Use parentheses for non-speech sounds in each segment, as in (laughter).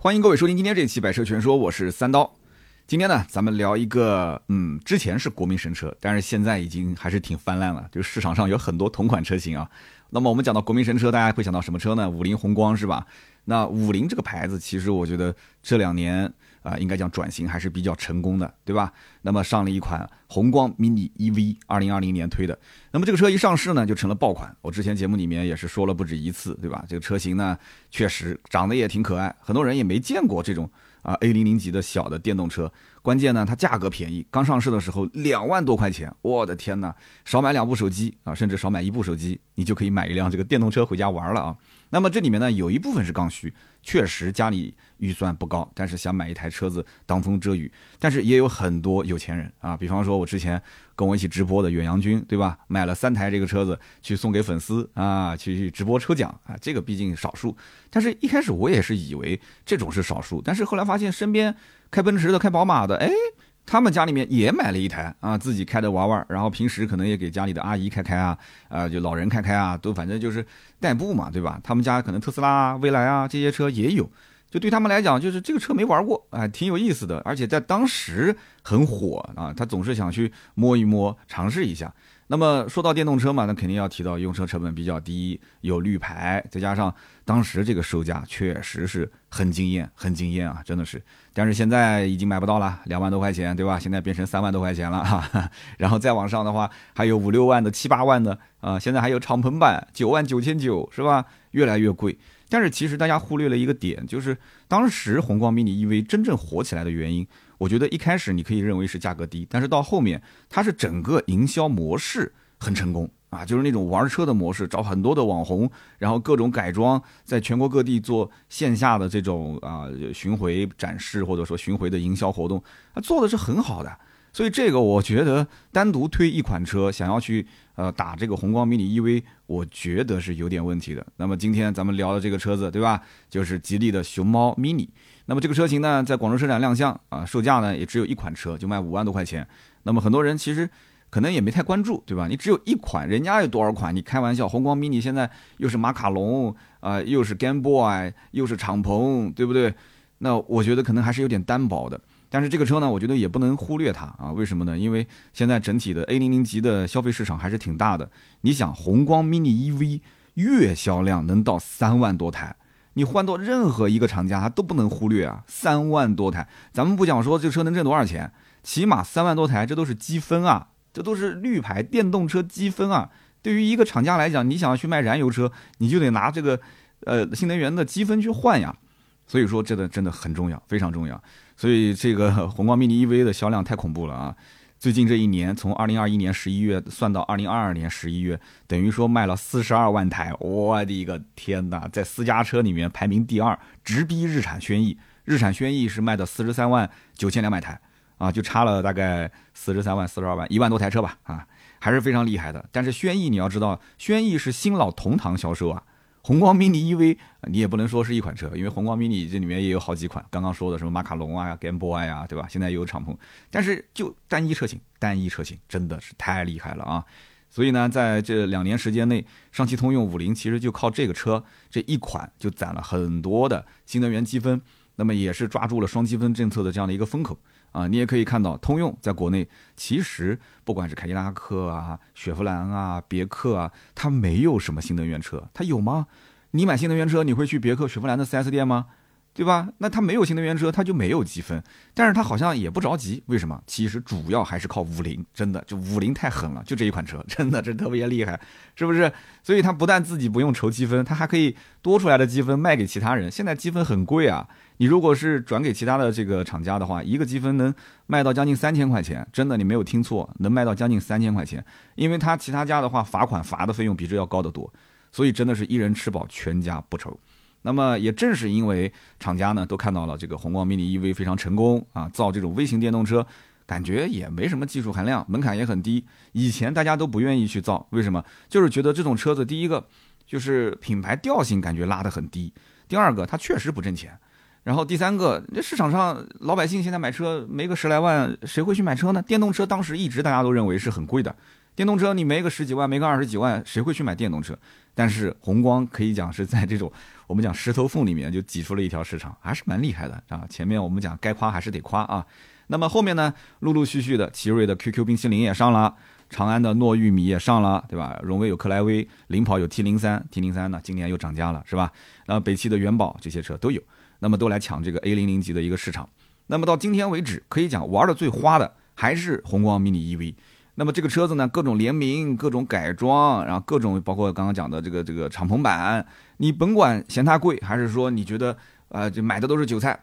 欢迎各位收听今天这期《百车全说》，我是三刀。今天呢，咱们聊一个，嗯，之前是国民神车，但是现在已经还是挺泛滥了，就市场上有很多同款车型啊。那么我们讲到国民神车，大家会想到什么车呢？五菱宏光是吧？那五菱这个牌子，其实我觉得这两年。啊，应该讲转型还是比较成功的，对吧？那么上了一款宏光 mini EV，二零二零年推的。那么这个车一上市呢，就成了爆款。我之前节目里面也是说了不止一次，对吧？这个车型呢，确实长得也挺可爱，很多人也没见过这种啊 A 零零级的小的电动车。关键呢，它价格便宜，刚上市的时候两万多块钱，我的天哪！少买两部手机啊，甚至少买一部手机，你就可以买一辆这个电动车回家玩了啊。那么这里面呢，有一部分是刚需，确实家里预算不高，但是想买一台车子挡风遮雨。但是也有很多有钱人啊，比方说我之前跟我一起直播的远洋君，对吧？买了三台这个车子去送给粉丝啊，去直播抽奖啊，这个毕竟少数。但是一开始我也是以为这种是少数，但是后来发现身边开奔驰的、开宝马的，哎。他们家里面也买了一台啊，自己开的玩玩，然后平时可能也给家里的阿姨开开啊，啊，就老人开开啊，都反正就是代步嘛，对吧？他们家可能特斯拉啊、蔚来啊这些车也有，就对他们来讲，就是这个车没玩过，哎，挺有意思的，而且在当时很火啊，他总是想去摸一摸，尝试一下。那么说到电动车嘛，那肯定要提到用车成本比较低，有绿牌，再加上当时这个售价确实是很惊艳，很惊艳啊，真的是。但是现在已经买不到了，两万多块钱，对吧？现在变成三万多块钱了哈。然后再往上的话，还有五六万的、七八万的啊。现在还有敞篷版，九万九千九，是吧？越来越贵。但是其实大家忽略了一个点，就是当时宏光 mini EV 真正火起来的原因。我觉得一开始你可以认为是价格低，但是到后面它是整个营销模式很成功啊，就是那种玩车的模式，找很多的网红，然后各种改装，在全国各地做线下的这种啊巡回展示或者说巡回的营销活动，它做的是很好的。所以这个我觉得单独推一款车，想要去呃打这个宏光 mini EV，我觉得是有点问题的。那么今天咱们聊的这个车子，对吧？就是吉利的熊猫 mini。那么这个车型呢，在广州车展亮相啊，售价呢也只有一款车，就卖五万多块钱。那么很多人其实可能也没太关注，对吧？你只有一款，人家有多少款？你开玩笑，宏光 mini 现在又是马卡龙啊，又是 Game Boy，又是敞篷，对不对？那我觉得可能还是有点单薄的。但是这个车呢，我觉得也不能忽略它啊。为什么呢？因为现在整体的 A 零零级的消费市场还是挺大的。你想，宏光 mini EV 月销量能到三万多台。你换到任何一个厂家，它都不能忽略啊！三万多台，咱们不讲说这车能挣多少钱，起码三万多台，这都是积分啊，这都是绿牌电动车积分啊。对于一个厂家来讲，你想要去卖燃油车，你就得拿这个呃新能源的积分去换呀。所以说，这个真的很重要，非常重要。所以这个 (laughs) 宏光 mini EV 的销量太恐怖了啊！最近这一年，从二零二一年十一月算到二零二二年十一月，等于说卖了四十二万台，我的一个天哪，在私家车里面排名第二，直逼日产轩逸。日产轩逸是卖的四十三万九千两百台，啊，就差了大概四十三万、四十二万，一万多台车吧，啊，还是非常厉害的。但是轩逸你要知道，轩逸是新老同堂销售啊。宏光 mini EV 你也不能说是一款车，因为宏光 mini 这里面也有好几款。刚刚说的什么马卡龙啊、Game Boy 啊，对吧？现在也有敞篷，但是就单一车型，单一车型真的是太厉害了啊！所以呢，在这两年时间内，上汽通用五菱其实就靠这个车这一款就攒了很多的新能源积分，那么也是抓住了双积分政策的这样的一个风口。啊，你也可以看到，通用在国内其实不管是凯迪拉克啊、雪佛兰啊、别克啊，它没有什么新能源车，它有吗？你买新能源车，你会去别克、雪佛兰的 4S 店吗？对吧？那它没有新能源车，它就没有积分。但是它好像也不着急，为什么？其实主要还是靠五菱，真的就五菱太狠了，就这一款车，真的这特别厉害，是不是？所以它不但自己不用筹积分，它还可以多出来的积分卖给其他人。现在积分很贵啊。你如果是转给其他的这个厂家的话，一个积分能卖到将近三千块钱，真的你没有听错，能卖到将近三千块钱。因为他其他家的话，罚款罚的费用比这要高得多，所以真的是一人吃饱全家不愁。那么也正是因为厂家呢都看到了这个宏光 mini EV 非常成功啊，造这种微型电动车，感觉也没什么技术含量，门槛也很低。以前大家都不愿意去造，为什么？就是觉得这种车子，第一个就是品牌调性感觉拉得很低，第二个它确实不挣钱。然后第三个，这市场上老百姓现在买车没个十来万，谁会去买车呢？电动车当时一直大家都认为是很贵的，电动车你没个十几万，没个二十几万，谁会去买电动车？但是宏光可以讲是在这种我们讲石头缝里面就挤出了一条市场，还是蛮厉害的啊。前面我们讲该夸还是得夸啊。那么后面呢，陆陆续续的，奇瑞的 QQ 冰淇淋也上了，长安的糯玉米也上了，对吧？荣威有克莱威，领跑有 T 零三，T 零三呢今年又涨价了，是吧？然后北汽的元宝这些车都有，那么都来抢这个 A 零零级的一个市场。那么到今天为止，可以讲玩的最花的还是宏光 mini EV。那么这个车子呢，各种联名、各种改装，然后各种包括刚刚讲的这个这个敞篷版，你甭管嫌它贵，还是说你觉得呃就买的都是韭菜，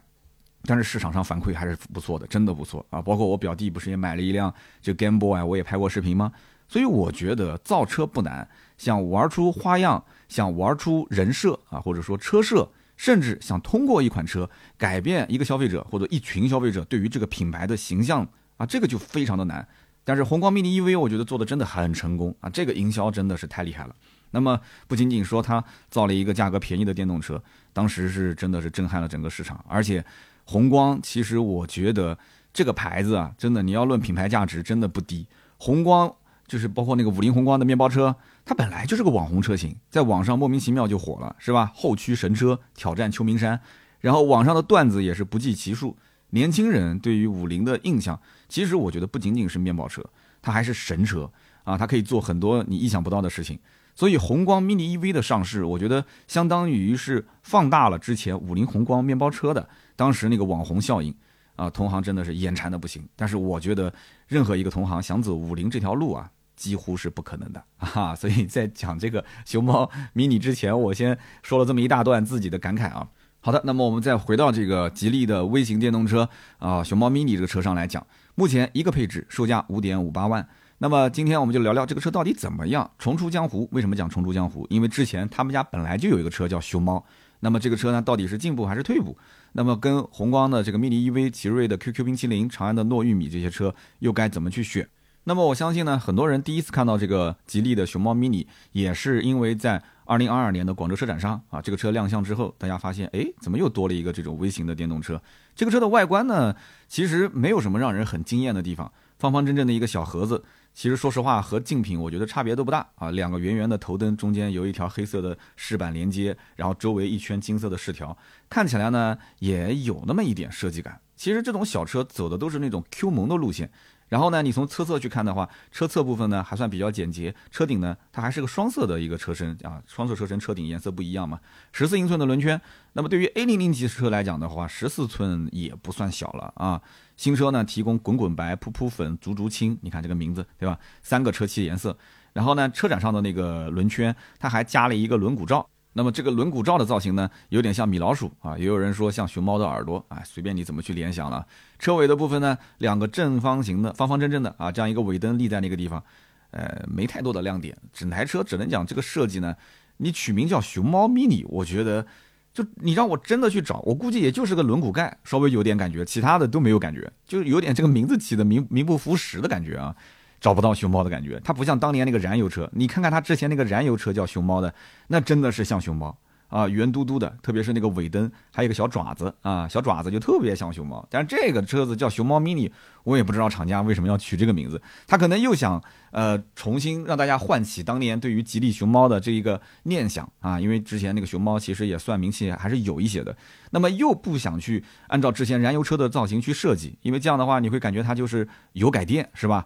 但是市场上反馈还是不错的，真的不错啊。包括我表弟不是也买了一辆就 Game Boy，我也拍过视频吗？所以我觉得造车不难，想玩出花样，想玩出人设啊，或者说车设，甚至想通过一款车改变一个消费者或者一群消费者对于这个品牌的形象啊，这个就非常的难。但是宏光 mini EV 我觉得做的真的很成功啊，这个营销真的是太厉害了。那么不仅仅说它造了一个价格便宜的电动车，当时是真的是震撼了整个市场。而且宏光其实我觉得这个牌子啊，真的你要论品牌价值真的不低。宏光就是包括那个五菱宏光的面包车，它本来就是个网红车型，在网上莫名其妙就火了，是吧？后驱神车挑战秋名山，然后网上的段子也是不计其数。年轻人对于五菱的印象，其实我觉得不仅仅是面包车，它还是神车啊！它可以做很多你意想不到的事情。所以宏光 mini EV 的上市，我觉得相当于是放大了之前五菱宏光面包车的当时那个网红效应啊！同行真的是眼馋的不行。但是我觉得任何一个同行想走五菱这条路啊，几乎是不可能的 (laughs) 啊！所以在讲这个熊猫 mini 之前，我先说了这么一大段自己的感慨啊。好的，那么我们再回到这个吉利的微型电动车啊，熊猫 mini 这个车上来讲，目前一个配置售价五点五八万。那么今天我们就聊聊这个车到底怎么样，重出江湖。为什么讲重出江湖？因为之前他们家本来就有一个车叫熊猫。那么这个车呢，到底是进步还是退步？那么跟宏光的这个 mini EV、奇瑞的 QQ 冰淇淋、长安的糯玉米这些车又该怎么去选？那么我相信呢，很多人第一次看到这个吉利的熊猫 mini，也是因为在。二零二二年的广州车展上啊，这个车亮相之后，大家发现，哎，怎么又多了一个这种微型的电动车？这个车的外观呢，其实没有什么让人很惊艳的地方，方方正正的一个小盒子。其实说实话，和竞品我觉得差别都不大啊。两个圆圆的头灯，中间有一条黑色的饰板连接，然后周围一圈金色的饰条，看起来呢也有那么一点设计感。其实这种小车走的都是那种 Q 萌的路线。然后呢，你从车侧去看的话，车侧部分呢还算比较简洁，车顶呢它还是个双色的一个车身啊，双色车身车顶颜色不一样嘛，十四英寸的轮圈。那么对于 A 零零级车来讲的话，十四寸也不算小了啊。新车呢提供滚滚白、扑扑粉、足足青，你看这个名字对吧？三个车漆颜色。然后呢，车展上的那个轮圈，它还加了一个轮毂罩。那么这个轮毂罩的造型呢，有点像米老鼠啊，也有人说像熊猫的耳朵，哎，随便你怎么去联想了。车尾的部分呢，两个正方形的、方方正正的啊，这样一个尾灯立在那个地方，呃，没太多的亮点。整台车只能讲这个设计呢，你取名叫熊猫 mini，我觉得就你让我真的去找，我估计也就是个轮毂盖稍微有点感觉，其他的都没有感觉，就有点这个名字起的名名不符实的感觉啊。找不到熊猫的感觉，它不像当年那个燃油车。你看看它之前那个燃油车叫熊猫的，那真的是像熊猫啊，圆嘟嘟的，特别是那个尾灯，还有个小爪子啊，小爪子就特别像熊猫。但是这个车子叫熊猫 mini，我也不知道厂家为什么要取这个名字，他可能又想呃重新让大家唤起当年对于吉利熊猫的这一个念想啊，因为之前那个熊猫其实也算名气还是有一些的，那么又不想去按照之前燃油车的造型去设计，因为这样的话你会感觉它就是油改电是吧？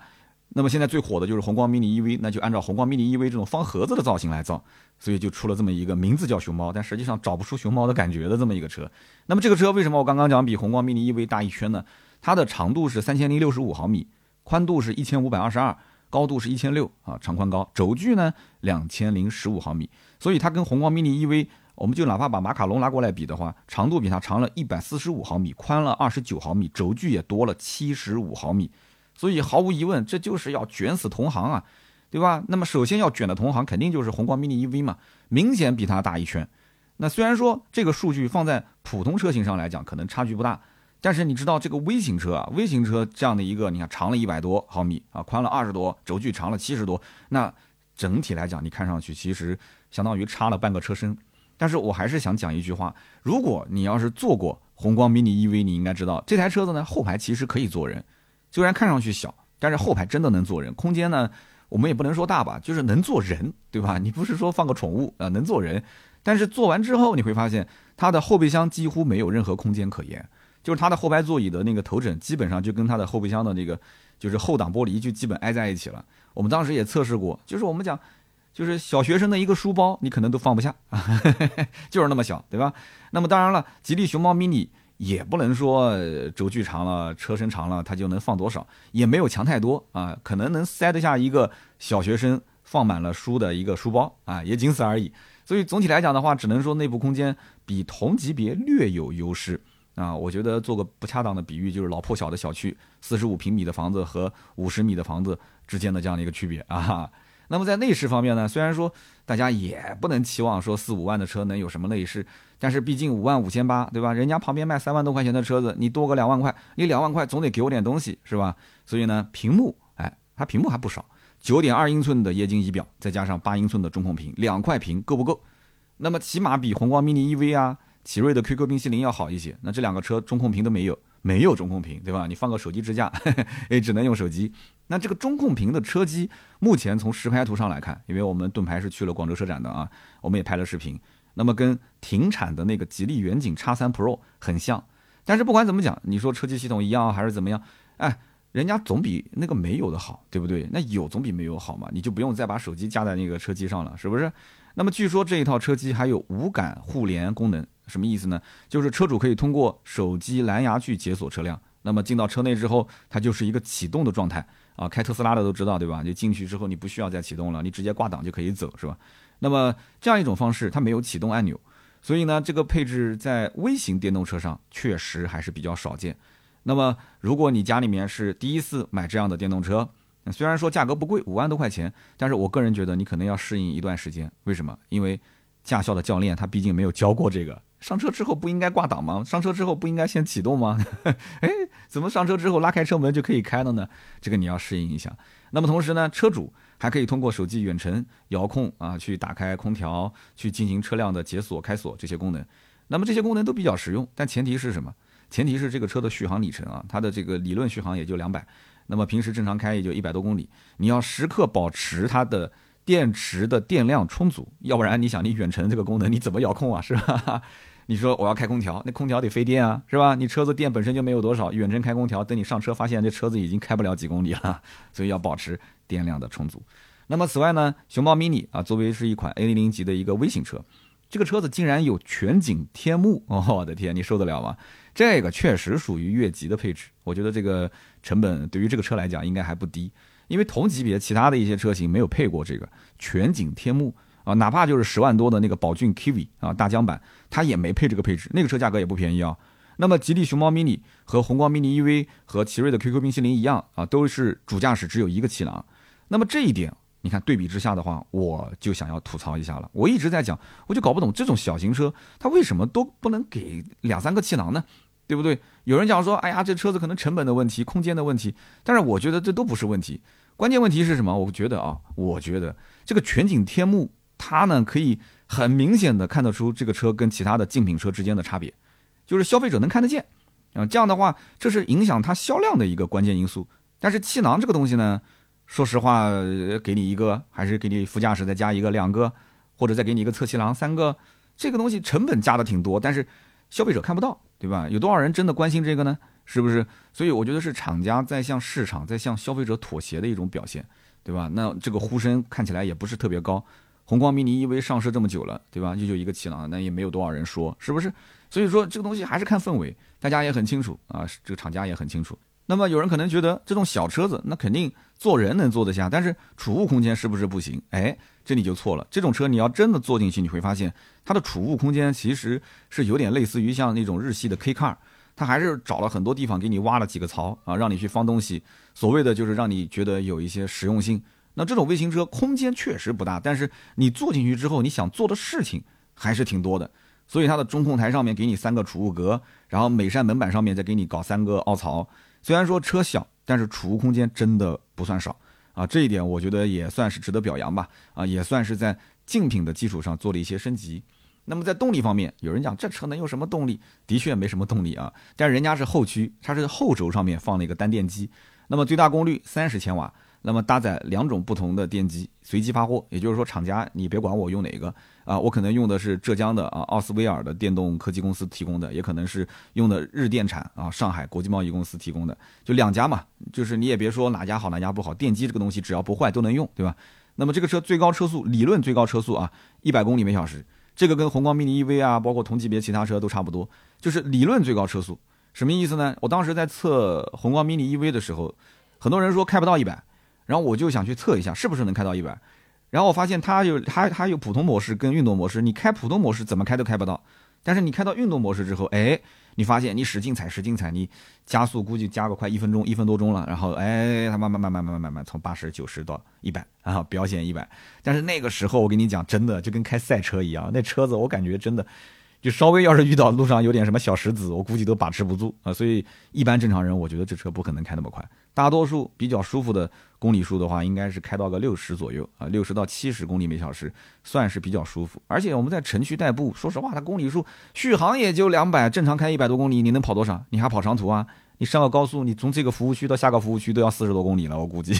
那么现在最火的就是宏光 mini EV，那就按照宏光 mini EV 这种方盒子的造型来造，所以就出了这么一个名字叫熊猫，但实际上找不出熊猫的感觉的这么一个车。那么这个车为什么我刚刚讲比宏光 mini EV 大一圈呢？它的长度是三千零六十五毫米，宽度是一千五百二十二，高度是一千六啊，长宽高，轴距呢两千零十五毫米，所以它跟宏光 mini EV，我们就哪怕把马卡龙拿过来比的话，长度比它长了一百四十五毫米，宽了二十九毫米，轴距也多了七十五毫米。所以毫无疑问，这就是要卷死同行啊，对吧？那么首先要卷的同行肯定就是宏光 mini EV 嘛，明显比它大一圈。那虽然说这个数据放在普通车型上来讲可能差距不大，但是你知道这个微型车啊，微型车这样的一个，你看长了一百多毫米啊，宽了二十多，轴距长了七十多，那整体来讲你看上去其实相当于差了半个车身。但是我还是想讲一句话，如果你要是坐过宏光 mini EV，你应该知道这台车子呢后排其实可以坐人。虽然看上去小，但是后排真的能坐人，空间呢，我们也不能说大吧，就是能坐人，对吧？你不是说放个宠物啊，能坐人。但是坐完之后，你会发现它的后备箱几乎没有任何空间可言，就是它的后排座椅的那个头枕基本上就跟它的后备箱的那个就是后挡玻璃就基本挨在一起了。我们当时也测试过，就是我们讲，就是小学生的一个书包，你可能都放不下，(laughs) 就是那么小，对吧？那么当然了，吉利熊猫 mini 也不能说轴距长了、车身长了，它就能放多少，也没有强太多啊，可能能塞得下一个小学生放满了书的一个书包啊，也仅此而已。所以总体来讲的话，只能说内部空间比同级别略有优势啊。我觉得做个不恰当的比喻，就是老破小的小区，四十五平米的房子和五十米的房子之间的这样的一个区别啊。(laughs) 那么在内饰方面呢，虽然说大家也不能期望说四五万的车能有什么内饰，但是毕竟五万五千八，对吧？人家旁边卖三万多块钱的车子，你多个两万块，你两万块总得给我点东西，是吧？所以呢，屏幕，哎，它屏幕还不少。九点二英寸的液晶仪表，再加上八英寸的中控屏，两块屏够不够？那么起码比宏光 mini EV 啊、奇瑞的 QQ 冰淇淋要好一些。那这两个车中控屏都没有，没有中控屏，对吧？你放个手机支架，(laughs) 也只能用手机。那这个中控屏的车机，目前从实拍图上来看，因为我们盾牌是去了广州车展的啊，我们也拍了视频。那么跟停产的那个吉利远景 X3 Pro 很像，但是不管怎么讲，你说车机系统一样还是怎么样？哎。人家总比那个没有的好，对不对？那有总比没有好嘛，你就不用再把手机架在那个车机上了，是不是？那么据说这一套车机还有无感互联功能，什么意思呢？就是车主可以通过手机蓝牙去解锁车辆，那么进到车内之后，它就是一个启动的状态啊。开特斯拉的都知道，对吧？就进去之后你不需要再启动了，你直接挂档就可以走，是吧？那么这样一种方式，它没有启动按钮，所以呢，这个配置在微型电动车上确实还是比较少见。那么，如果你家里面是第一次买这样的电动车，虽然说价格不贵，五万多块钱，但是我个人觉得你可能要适应一段时间。为什么？因为驾校的教练他毕竟没有教过这个。上车之后不应该挂档吗？上车之后不应该先启动吗？(laughs) 哎，怎么上车之后拉开车门就可以开了呢？这个你要适应一下。那么同时呢，车主还可以通过手机远程遥控啊，去打开空调，去进行车辆的解锁、开锁这些功能。那么这些功能都比较实用，但前提是什么？前提是这个车的续航里程啊，它的这个理论续航也就两百，那么平时正常开也就一百多公里。你要时刻保持它的电池的电量充足，要不然你想你远程这个功能你怎么遥控啊？是吧？你说我要开空调，那空调得费电啊，是吧？你车子电本身就没有多少，远程开空调，等你上车发现这车子已经开不了几公里了，所以要保持电量的充足。那么此外呢，熊猫 mini 啊，作为是一款 A 零零级的一个微型车，这个车子竟然有全景天幕，哦，我的天，你受得了吗？这个确实属于越级的配置，我觉得这个成本对于这个车来讲应该还不低，因为同级别其他的一些车型没有配过这个全景天幕啊，哪怕就是十万多的那个宝骏 Kiwi 啊大疆版，它也没配这个配置，那个车价格也不便宜啊。那么吉利熊猫 mini 和宏光 mini EV 和奇瑞的 QQ 冰淇淋一样啊，都是主驾驶只有一个气囊。那么这一点，你看对比之下的话，我就想要吐槽一下了。我一直在讲，我就搞不懂这种小型车它为什么都不能给两三个气囊呢？对不对？有人讲说，哎呀，这车子可能成本的问题、空间的问题，但是我觉得这都不是问题。关键问题是什么？我觉得啊，我觉得这个全景天幕，它呢可以很明显的看得出这个车跟其他的竞品车之间的差别，就是消费者能看得见啊。这样的话，这是影响它销量的一个关键因素。但是气囊这个东西呢，说实话，给你一个，还是给你副驾驶再加一个、两个，或者再给你一个侧气囊三个，这个东西成本加的挺多，但是消费者看不到。对吧？有多少人真的关心这个呢？是不是？所以我觉得是厂家在向市场、在向消费者妥协的一种表现，对吧？那这个呼声看起来也不是特别高。宏光 mini EV 上市这么久了，对吧？就就一个气囊，那也没有多少人说，是不是？所以说这个东西还是看氛围，大家也很清楚啊，这个厂家也很清楚。那么有人可能觉得这种小车子，那肯定坐人能坐得下，但是储物空间是不是不行？哎。这你就错了。这种车你要真的坐进去，你会发现它的储物空间其实是有点类似于像那种日系的 K car，它还是找了很多地方给你挖了几个槽啊，让你去放东西。所谓的就是让你觉得有一些实用性。那这种微型车空间确实不大，但是你坐进去之后，你想做的事情还是挺多的。所以它的中控台上面给你三个储物格，然后每扇门板上面再给你搞三个凹槽。虽然说车小，但是储物空间真的不算少。啊，这一点我觉得也算是值得表扬吧。啊，也算是在竞品的基础上做了一些升级。那么在动力方面，有人讲这车能有什么动力？的确没什么动力啊。但人家是后驱，它是后轴上面放了一个单电机。那么最大功率三十千瓦，那么搭载两种不同的电机，随机发货，也就是说厂家你别管我用哪个啊，我可能用的是浙江的啊奥斯威尔的电动科技公司提供的，也可能是用的日电产啊上海国际贸易公司提供的，就两家嘛，就是你也别说哪家好哪家不好，电机这个东西只要不坏都能用，对吧？那么这个车最高车速理论最高车速啊一百公里每小时，这个跟宏光 mini EV 啊，包括同级别其他车都差不多，就是理论最高车速，什么意思呢？我当时在测宏光 mini EV 的时候，很多人说开不到一百。然后我就想去测一下，是不是能开到一百。然后我发现它有它它有普通模式跟运动模式，你开普通模式怎么开都开不到。但是你开到运动模式之后，哎，你发现你使劲踩使劲踩，你加速估计加个快一分钟一分多钟了。然后哎，它慢慢慢慢慢慢慢慢从八十九十到一百啊，表现一百。但是那个时候我跟你讲，真的就跟开赛车一样，那车子我感觉真的。就稍微要是遇到路上有点什么小石子，我估计都把持不住啊。所以一般正常人，我觉得这车不可能开那么快。大多数比较舒服的公里数的话，应该是开到个六十左右啊，六十到七十公里每小时，算是比较舒服。而且我们在城区代步，说实话，它公里数续航也就两百，正常开一百多公里，你能跑多少？你还跑长途啊？你上个高速，你从这个服务区到下个服务区都要四十多公里了，我估计，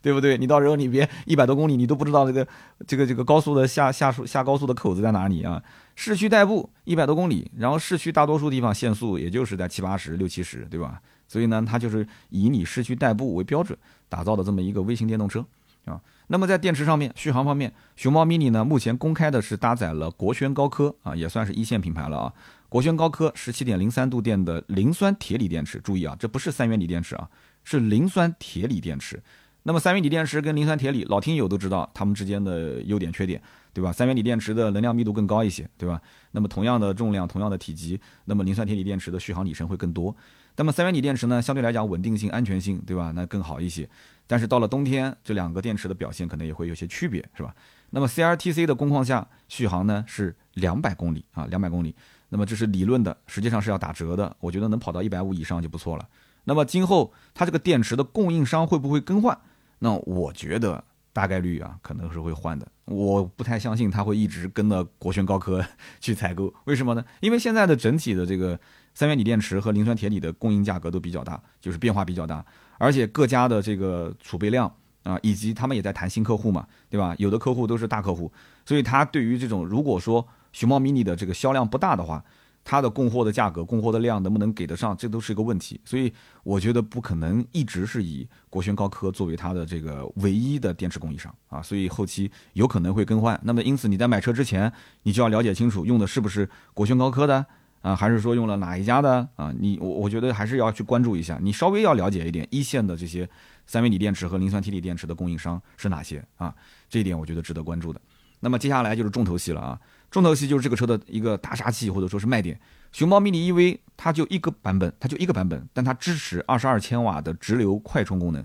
对不对？你到时候你别一百多公里，你都不知道这个这个这个高速的下下下高速的口子在哪里啊？市区代步一百多公里，然后市区大多数地方限速也就是在七八十、六七十，对吧？所以呢，它就是以你市区代步为标准打造的这么一个微型电动车啊。那么在电池上面、续航方面，熊猫 mini 呢目前公开的是搭载了国轩高科啊，也算是一线品牌了啊。国轩高科十七点零三度电的磷酸铁锂电池，注意啊，这不是三元锂电池啊，是磷酸铁锂电池。那么三元锂电池跟磷酸铁锂，老听友都知道它们之间的优点缺点，对吧？三元锂电池的能量密度更高一些，对吧？那么同样的重量、同样的体积，那么磷酸铁锂电池的续航里程会更多。那么三元锂电池呢，相对来讲稳定性、安全性，对吧？那更好一些。但是到了冬天，这两个电池的表现可能也会有些区别，是吧？那么 CRTC 的工况下，续航呢是两百公里啊，两百公里。那么这是理论的，实际上是要打折的。我觉得能跑到一百五以上就不错了。那么今后它这个电池的供应商会不会更换？那我觉得大概率啊，可能是会换的。我不太相信它会一直跟着国轩高科 (laughs) 去采购。为什么呢？因为现在的整体的这个三元锂电池和磷酸铁锂的供应价格都比较大，就是变化比较大，而且各家的这个储备量啊，以及他们也在谈新客户嘛，对吧？有的客户都是大客户，所以他对于这种如果说。熊猫 mini 的这个销量不大的话，它的供货的价格、供货的量能不能给得上，这都是一个问题。所以我觉得不可能一直是以国轩高科作为它的这个唯一的电池供应商啊。所以后期有可能会更换。那么因此你在买车之前，你就要了解清楚用的是不是国轩高科的啊，还是说用了哪一家的啊？你我我觉得还是要去关注一下，你稍微要了解一点一线的这些三元锂电池和磷酸铁锂电池的供应商是哪些啊？这一点我觉得值得关注的。那么接下来就是重头戏了啊。重头戏就是这个车的一个大杀器或者说是卖点，熊猫 mini EV 它就一个版本，它就一个版本，但它支持二十二千瓦的直流快充功能，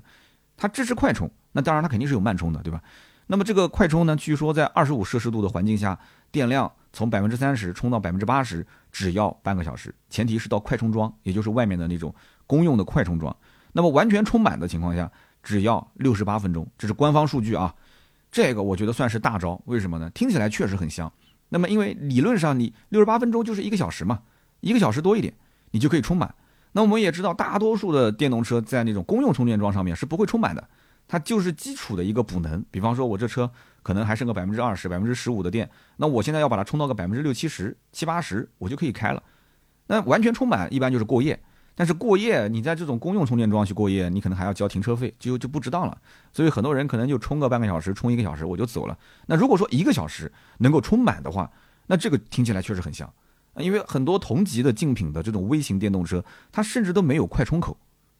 它支持快充，那当然它肯定是有慢充的，对吧？那么这个快充呢，据说在二十五摄氏度的环境下，电量从百分之三十充到百分之八十只要半个小时，前提是到快充桩，也就是外面的那种公用的快充桩。那么完全充满的情况下，只要六十八分钟，这是官方数据啊，这个我觉得算是大招，为什么呢？听起来确实很香。那么，因为理论上你六十八分钟就是一个小时嘛，一个小时多一点，你就可以充满。那我们也知道，大多数的电动车在那种公用充电桩上面是不会充满的，它就是基础的一个补能。比方说，我这车可能还剩个百分之二十、百分之十五的电，那我现在要把它充到个百分之六七十、七八十，我就可以开了。那完全充满一般就是过夜。但是过夜，你在这种公用充电桩去过夜，你可能还要交停车费，就就不值当了。所以很多人可能就充个半个小时，充一个小时我就走了。那如果说一个小时能够充满的话，那这个听起来确实很香，因为很多同级的竞品的这种微型电动车，它甚至都没有快充口，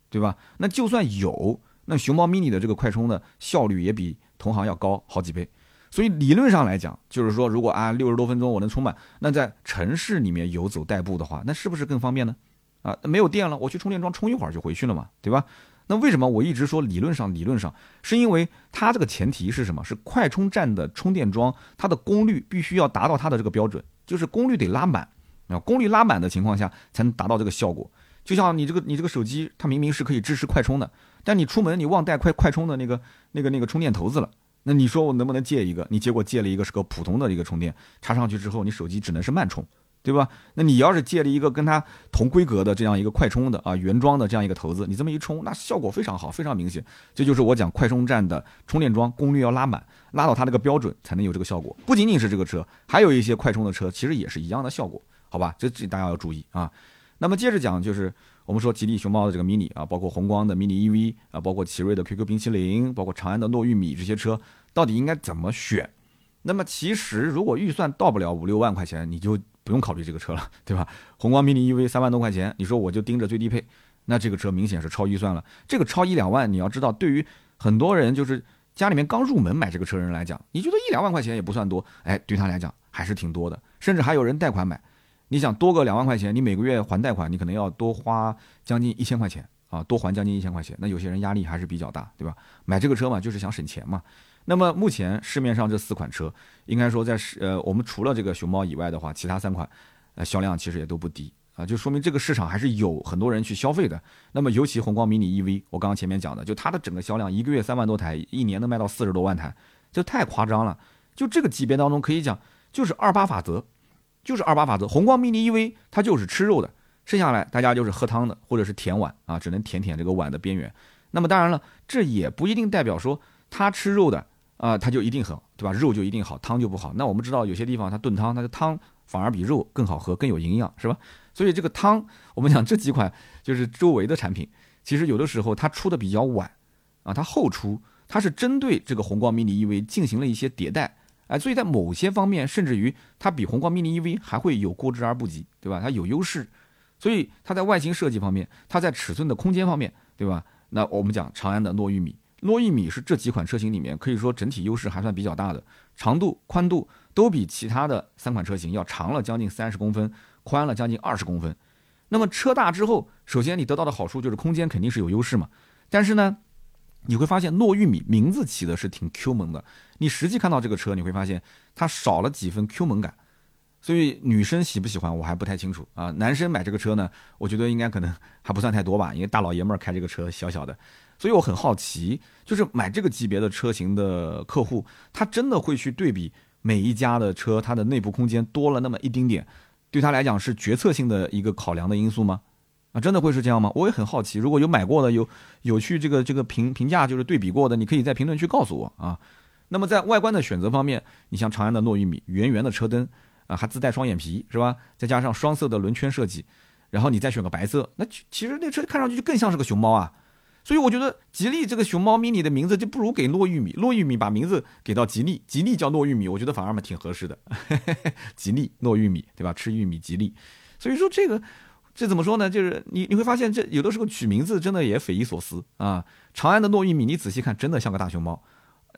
对吧？那就算有，那熊猫 mini 的这个快充的效率也比同行要高好几倍。所以理论上来讲，就是说如果啊六十多分钟我能充满，那在城市里面游走代步的话，那是不是更方便呢？啊，没有电了，我去充电桩充一会儿就回去了嘛，对吧？那为什么我一直说理论上理论上，是因为它这个前提是什么？是快充站的充电桩，它的功率必须要达到它的这个标准，就是功率得拉满啊，功率拉满的情况下才能达到这个效果。就像你这个你这个手机，它明明是可以支持快充的，但你出门你忘带快快充的那个那个那个充电头子了，那你说我能不能借一个？你结果借了一个是个普通的一个充电，插上去之后，你手机只能是慢充。对吧？那你要是借了一个跟它同规格的这样一个快充的啊原装的这样一个头子，你这么一充，那效果非常好，非常明显。这就是我讲快充站的充电桩功率要拉满，拉到它那个标准才能有这个效果。不仅仅是这个车，还有一些快充的车其实也是一样的效果，好吧？这这大家要注意啊。那么接着讲就是。我们说吉利熊猫的这个 mini 啊，包括宏光的 mini EV 啊，包括奇瑞的 QQ 冰淇淋，包括长安的糯玉米这些车，到底应该怎么选？那么其实如果预算到不了五六万块钱，你就不用考虑这个车了，对吧？宏光 mini EV 三万多块钱，你说我就盯着最低配，那这个车明显是超预算了。这个超一两万，你要知道，对于很多人就是家里面刚入门买这个车人来讲，你觉得一两万块钱也不算多，哎，对他来讲还是挺多的，甚至还有人贷款买。你想多个两万块钱，你每个月还贷款，你可能要多花将近一千块钱啊，多还将近一千块钱。那有些人压力还是比较大，对吧？买这个车嘛，就是想省钱嘛。那么目前市面上这四款车，应该说在市呃，我们除了这个熊猫以外的话，其他三款呃销量其实也都不低啊，就说明这个市场还是有很多人去消费的。那么尤其宏光 mini EV，我刚刚前面讲的，就它的整个销量一个月三万多台，一年能卖到四十多万台，就太夸张了。就这个级别当中，可以讲就是二八法则。就是二八法则，宏光 mini EV 它就是吃肉的，剩下来大家就是喝汤的，或者是舔碗啊，只能舔舔这个碗的边缘。那么当然了，这也不一定代表说它吃肉的啊，它就一定好，对吧？肉就一定好，汤就不好。那我们知道有些地方它炖汤，它的汤反而比肉更好喝，更有营养，是吧？所以这个汤，我们讲这几款就是周围的产品，其实有的时候它出的比较晚啊，它后出，它是针对这个宏光 mini EV 进行了一些迭代。哎，所以在某些方面，甚至于它比宏光 mini EV 还会有过之而不及，对吧？它有优势，所以它在外形设计方面，它在尺寸的空间方面，对吧？那我们讲长安的糯玉米，糯玉米是这几款车型里面可以说整体优势还算比较大的，长度、宽度都比其他的三款车型要长了将近三十公分，宽了将近二十公分。那么车大之后，首先你得到的好处就是空间肯定是有优势嘛，但是呢？你会发现糯玉米名字起的是挺 Q 萌的，你实际看到这个车，你会发现它少了几分 Q 萌感，所以女生喜不喜欢我还不太清楚啊。男生买这个车呢，我觉得应该可能还不算太多吧，因为大老爷们儿开这个车小小的，所以我很好奇，就是买这个级别的车型的客户，他真的会去对比每一家的车，它的内部空间多了那么一丁点，对他来讲是决策性的一个考量的因素吗？啊，真的会是这样吗？我也很好奇。如果有买过的，有有去这个这个评评价，就是对比过的，你可以在评论区告诉我啊。那么在外观的选择方面，你像长安的糯玉米，圆圆的车灯啊，还自带双眼皮，是吧？再加上双色的轮圈设计，然后你再选个白色，那其实那车看上去就更像是个熊猫啊。所以我觉得吉利这个熊猫 mini 的名字就不如给糯玉米。糯玉米把名字给到吉利，吉利叫糯玉米，我觉得反而嘛挺合适的。(laughs) 吉利糯玉米，对吧？吃玉米吉利。所以说这个。这怎么说呢？就是你你会发现，这有的时候取名字真的也匪夷所思啊。长安的糯玉米，你仔细看，真的像个大熊猫。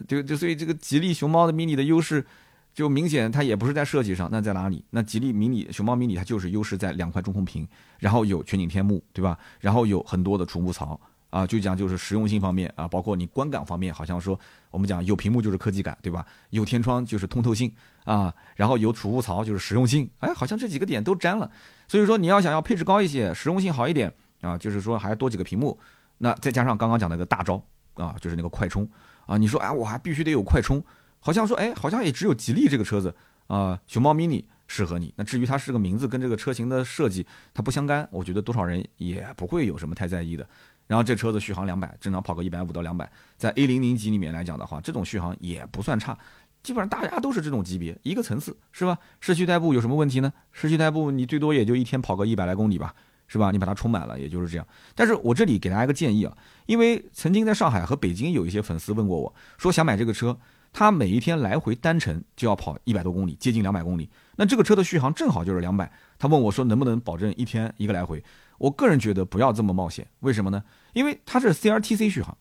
就就所以这个吉利熊猫的 mini 的优势，就明显它也不是在设计上，那在哪里？那吉利迷你熊猫 mini 它就是优势在两块中控屏，然后有全景天幕，对吧？然后有很多的储物槽。啊，就讲就是实用性方面啊，包括你观感方面，好像说我们讲有屏幕就是科技感，对吧？有天窗就是通透性啊，然后有储物槽就是实用性，哎，好像这几个点都沾了。所以说你要想要配置高一些，实用性好一点啊，就是说还多几个屏幕，那再加上刚刚讲那个大招啊，就是那个快充啊，你说哎，我还必须得有快充，好像说哎，好像也只有吉利这个车子啊，熊猫 mini 适合你。那至于它是个名字跟这个车型的设计它不相干，我觉得多少人也不会有什么太在意的。然后这车子续航两百，正常跑个一百五到两百，在 A 零零级里面来讲的话，这种续航也不算差，基本上大家都是这种级别，一个层次是吧？市区代步有什么问题呢？市区代步你最多也就一天跑个一百来公里吧，是吧？你把它充满了，也就是这样。但是我这里给大家一个建议啊，因为曾经在上海和北京有一些粉丝问过我说想买这个车，他每一天来回单程就要跑一百多公里，接近两百公里，那这个车的续航正好就是两百，他问我说能不能保证一天一个来回？我个人觉得不要这么冒险，为什么呢？因为它是 CRTC 续航，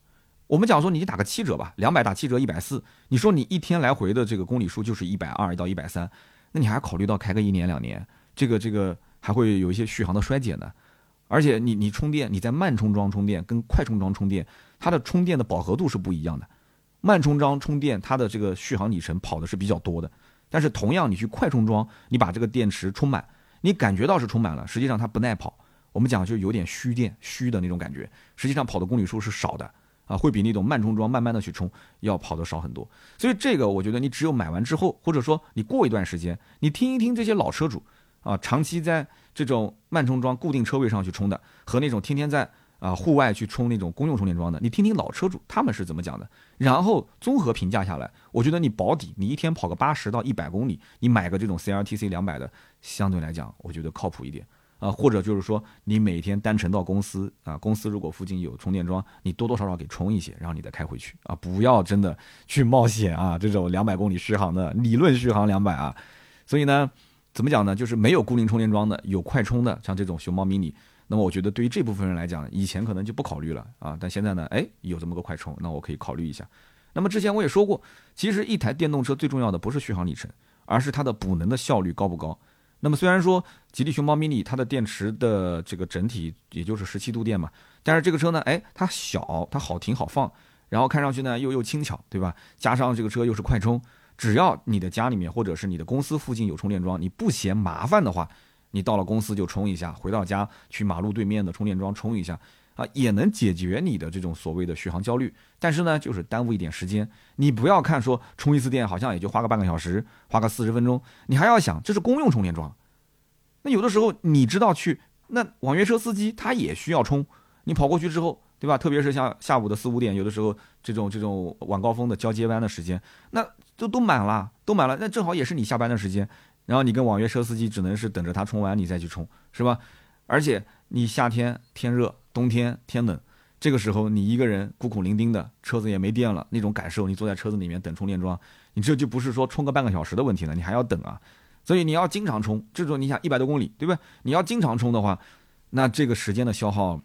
我们讲说你打个七折吧，两百打七折一百四，你说你一天来回的这个公里数就是一百二到一百三，那你还考虑到开个一年两年，这个这个还会有一些续航的衰减呢。而且你你充电，你在慢充桩充电跟快充桩充电，它的充电的饱和度是不一样的。慢充桩充电它的这个续航里程跑的是比较多的，但是同样你去快充桩，你把这个电池充满，你感觉到是充满了，实际上它不耐跑。我们讲就有点虚电虚的那种感觉，实际上跑的公里数是少的啊，会比那种慢充桩慢慢的去充要跑的少很多。所以这个我觉得你只有买完之后，或者说你过一段时间，你听一听这些老车主，啊，长期在这种慢充桩固定车位上去充的，和那种天天在啊户外去充那种公用充电桩的，你听听老车主他们是怎么讲的，然后综合评价下来，我觉得你保底，你一天跑个八十到一百公里，你买个这种 CLTC 两百的，相对来讲，我觉得靠谱一点。啊，或者就是说，你每天单程到公司啊，公司如果附近有充电桩，你多多少少给充一些，然后你再开回去啊，不要真的去冒险啊，这种两百公里续航的理论续航两百啊，所以呢，怎么讲呢？就是没有固定充电桩的，有快充的，像这种熊猫 mini，那么我觉得对于这部分人来讲，以前可能就不考虑了啊，但现在呢，哎，有这么个快充，那我可以考虑一下。那么之前我也说过，其实一台电动车最重要的不是续航里程，而是它的补能的效率高不高。那么虽然说吉利熊猫 mini 它的电池的这个整体也就是十七度电嘛，但是这个车呢，哎，它小，它好停好放，然后看上去呢又又轻巧，对吧？加上这个车又是快充，只要你的家里面或者是你的公司附近有充电桩，你不嫌麻烦的话，你到了公司就充一下，回到家去马路对面的充电桩充一下，啊，也能解决你的这种所谓的续航焦虑。但是呢，就是耽误一点时间。你不要看说充一次电好像也就花个半个小时，花个四十分钟，你还要想这是公用充电桩。那有的时候你知道去那网约车司机他也需要充，你跑过去之后，对吧？特别是像下午的四五点，有的时候这种这种晚高峰的交接班的时间，那都都满了，都满了，那正好也是你下班的时间，然后你跟网约车司机只能是等着他充完你再去充，是吧？而且你夏天天热，冬天天冷，这个时候你一个人孤苦伶仃的，车子也没电了，那种感受，你坐在车子里面等充电桩，你这就不是说充个半个小时的问题了，你还要等啊。所以你要经常充，这种你想一百多公里，对吧？你要经常充的话，那这个时间的消耗，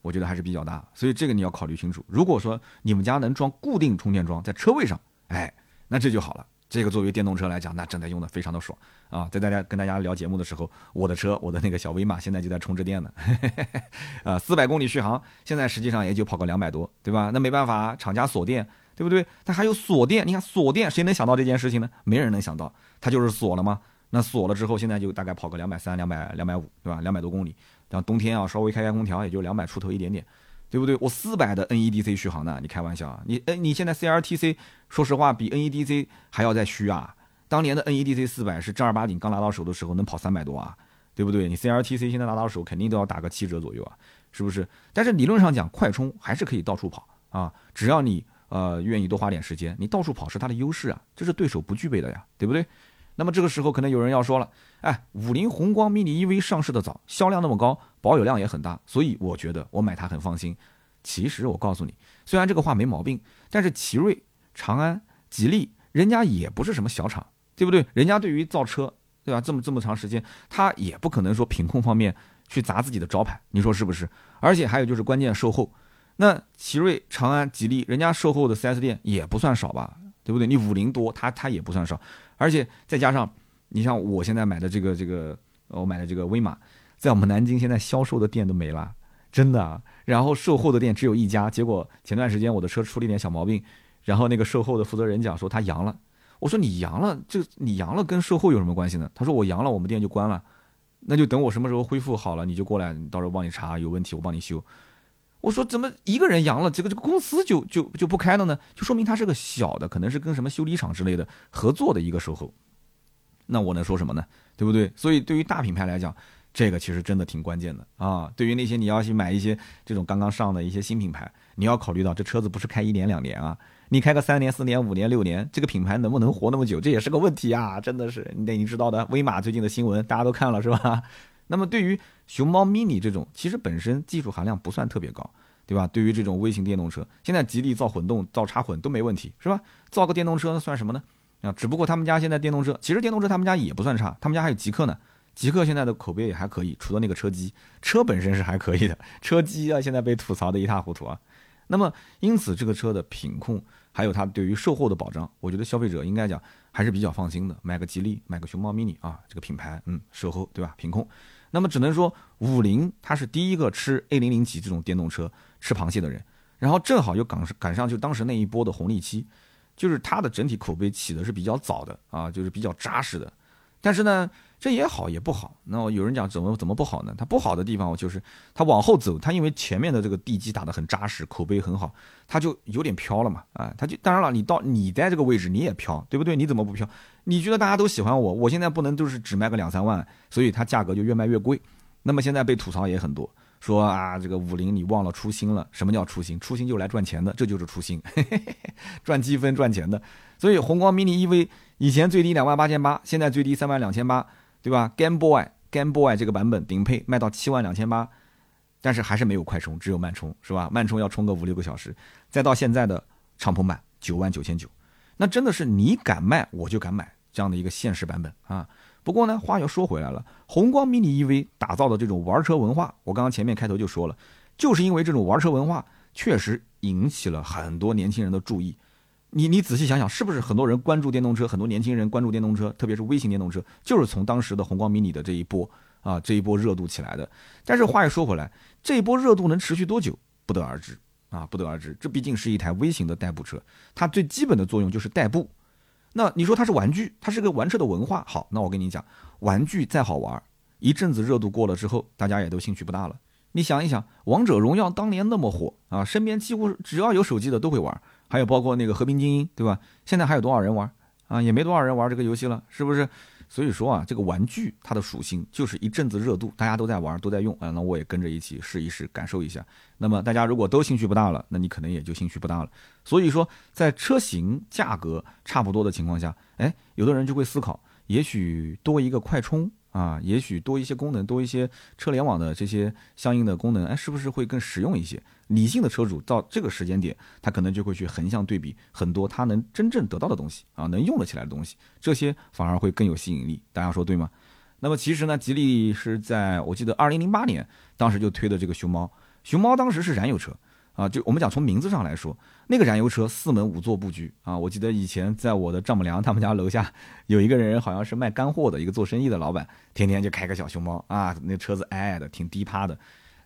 我觉得还是比较大。所以这个你要考虑清楚。如果说你们家能装固定充电桩在车位上，哎，那这就好了。这个作为电动车来讲，那真的用的非常的爽啊！在大家跟大家聊节目的时候，我的车，我的那个小威马现在就在充着电呢，(laughs) 啊，四百公里续航，现在实际上也就跑个两百多，对吧？那没办法，厂家锁电，对不对？它还有锁电，你看锁电，谁能想到这件事情呢？没人能想到，它就是锁了吗？那锁了之后，现在就大概跑个两百三、两百、两百五，对吧？两百多公里，然后冬天啊，稍微开开空调，也就两百出头一点点，对不对？我四百的 NEDC 续航呢？你开玩笑啊？你，哎，你现在 CRTC 说实话比 NEDC 还要再虚啊！当年的 NEDC 四百是正儿八经刚拿到手的时候能跑三百多啊，对不对？你 CRTC 现在拿到手肯定都要打个七折左右啊，是不是？但是理论上讲，快充还是可以到处跑啊，只要你呃愿意多花点时间，你到处跑是它的优势啊，这是对手不具备的呀，对不对？那么这个时候可能有人要说了，哎，五菱宏光 mini EV 上市的早，销量那么高，保有量也很大，所以我觉得我买它很放心。其实我告诉你，虽然这个话没毛病，但是奇瑞、长安、吉利，人家也不是什么小厂，对不对？人家对于造车，对吧？这么这么长时间，他也不可能说品控方面去砸自己的招牌，你说是不是？而且还有就是关键售后，那奇瑞、长安、吉利，人家售后的 4S 店也不算少吧？对不对？你五菱多，它它也不算少，而且再加上，你像我现在买的这个这个，我买的这个威马，在我们南京现在销售的店都没了，真的。然后售后的店只有一家，结果前段时间我的车出了一点小毛病，然后那个售后的负责人讲说他阳了，我说你阳了，这你阳了跟售后有什么关系呢？他说我阳了，我们店就关了，那就等我什么时候恢复好了，你就过来，到时候帮你查有问题，我帮你修。我说怎么一个人阳了，这个这个公司就就就不开了呢？就说明他是个小的，可能是跟什么修理厂之类的合作的一个售后。那我能说什么呢？对不对？所以对于大品牌来讲，这个其实真的挺关键的啊。对于那些你要去买一些这种刚刚上的一些新品牌，你要考虑到这车子不是开一年两年啊，你开个三年、四年、五年、六年，这个品牌能不能活那么久，这也是个问题啊！真的是，你得你知道的，威马最近的新闻大家都看了是吧？(laughs) 那么对于熊猫 mini 这种，其实本身技术含量不算特别高，对吧？对于这种微型电动车，现在吉利造混动、造插混都没问题，是吧？造个电动车算什么呢？啊，只不过他们家现在电动车，其实电动车他们家也不算差，他们家还有极客呢。极客现在的口碑也还可以，除了那个车机，车本身是还可以的，车机啊现在被吐槽的一塌糊涂啊。那么因此这个车的品控，还有它对于售后的保障，我觉得消费者应该讲还是比较放心的。买个吉利，买个熊猫 mini 啊，这个品牌，嗯，售后对吧？品控。那么只能说，五菱它是第一个吃 A 零零级这种电动车吃螃蟹的人，然后正好又赶上赶上就当时那一波的红利期，就是它的整体口碑起的是比较早的啊，就是比较扎实的，但是呢。这也好也不好，那有人讲怎么怎么不好呢？它不好的地方就是它往后走，它因为前面的这个地基打得很扎实，口碑很好，它就有点飘了嘛，啊，它就当然了，你到你在这个位置你也飘，对不对？你怎么不飘？你觉得大家都喜欢我，我现在不能就是只卖个两三万，所以它价格就越卖越贵。那么现在被吐槽也很多，说啊，这个五菱你忘了初心了？什么叫初心？初心就是来赚钱的，这就是初心，(laughs) 赚积分赚钱的。所以红光 mini EV 以前最低两万八千八，现在最低三万两千八，对吧？Game Boy Game Boy 这个版本顶配卖到七万两千八，但是还是没有快充，只有慢充，是吧？慢充要充个五六个小时。再到现在的敞篷版九万九千九，那真的是你敢卖我就敢买这样的一个现实版本啊。不过呢，话又说回来了，红光 mini EV 打造的这种玩车文化，我刚刚前面开头就说了，就是因为这种玩车文化确实引起了很多年轻人的注意。你你仔细想想，是不是很多人关注电动车，很多年轻人关注电动车，特别是微型电动车，就是从当时的红光 mini 的这一波啊这一波热度起来的。但是话又说回来，这一波热度能持续多久，不得而知啊，不得而知。这毕竟是一台微型的代步车，它最基本的作用就是代步。那你说它是玩具，它是个玩车的文化。好，那我跟你讲，玩具再好玩，一阵子热度过了之后，大家也都兴趣不大了。你想一想，王者荣耀当年那么火啊，身边几乎只要有手机的都会玩。还有包括那个和平精英，对吧？现在还有多少人玩啊？也没多少人玩这个游戏了，是不是？所以说啊，这个玩具它的属性就是一阵子热度，大家都在玩，都在用啊，那我也跟着一起试一试，感受一下。那么大家如果都兴趣不大了，那你可能也就兴趣不大了。所以说，在车型价格差不多的情况下，哎，有的人就会思考，也许多一个快充。啊，也许多一些功能，多一些车联网的这些相应的功能，哎，是不是会更实用一些？理性的车主到这个时间点，他可能就会去横向对比很多他能真正得到的东西啊，能用得起来的东西，这些反而会更有吸引力。大家说对吗？那么其实呢，吉利是在我记得二零零八年当时就推的这个熊猫，熊猫当时是燃油车。啊，就我们讲从名字上来说，那个燃油车四门五座布局啊，我记得以前在我的丈母娘他们家楼下有一个人，好像是卖干货的一个做生意的老板，天天就开个小熊猫啊，那车子矮矮的，挺低趴的。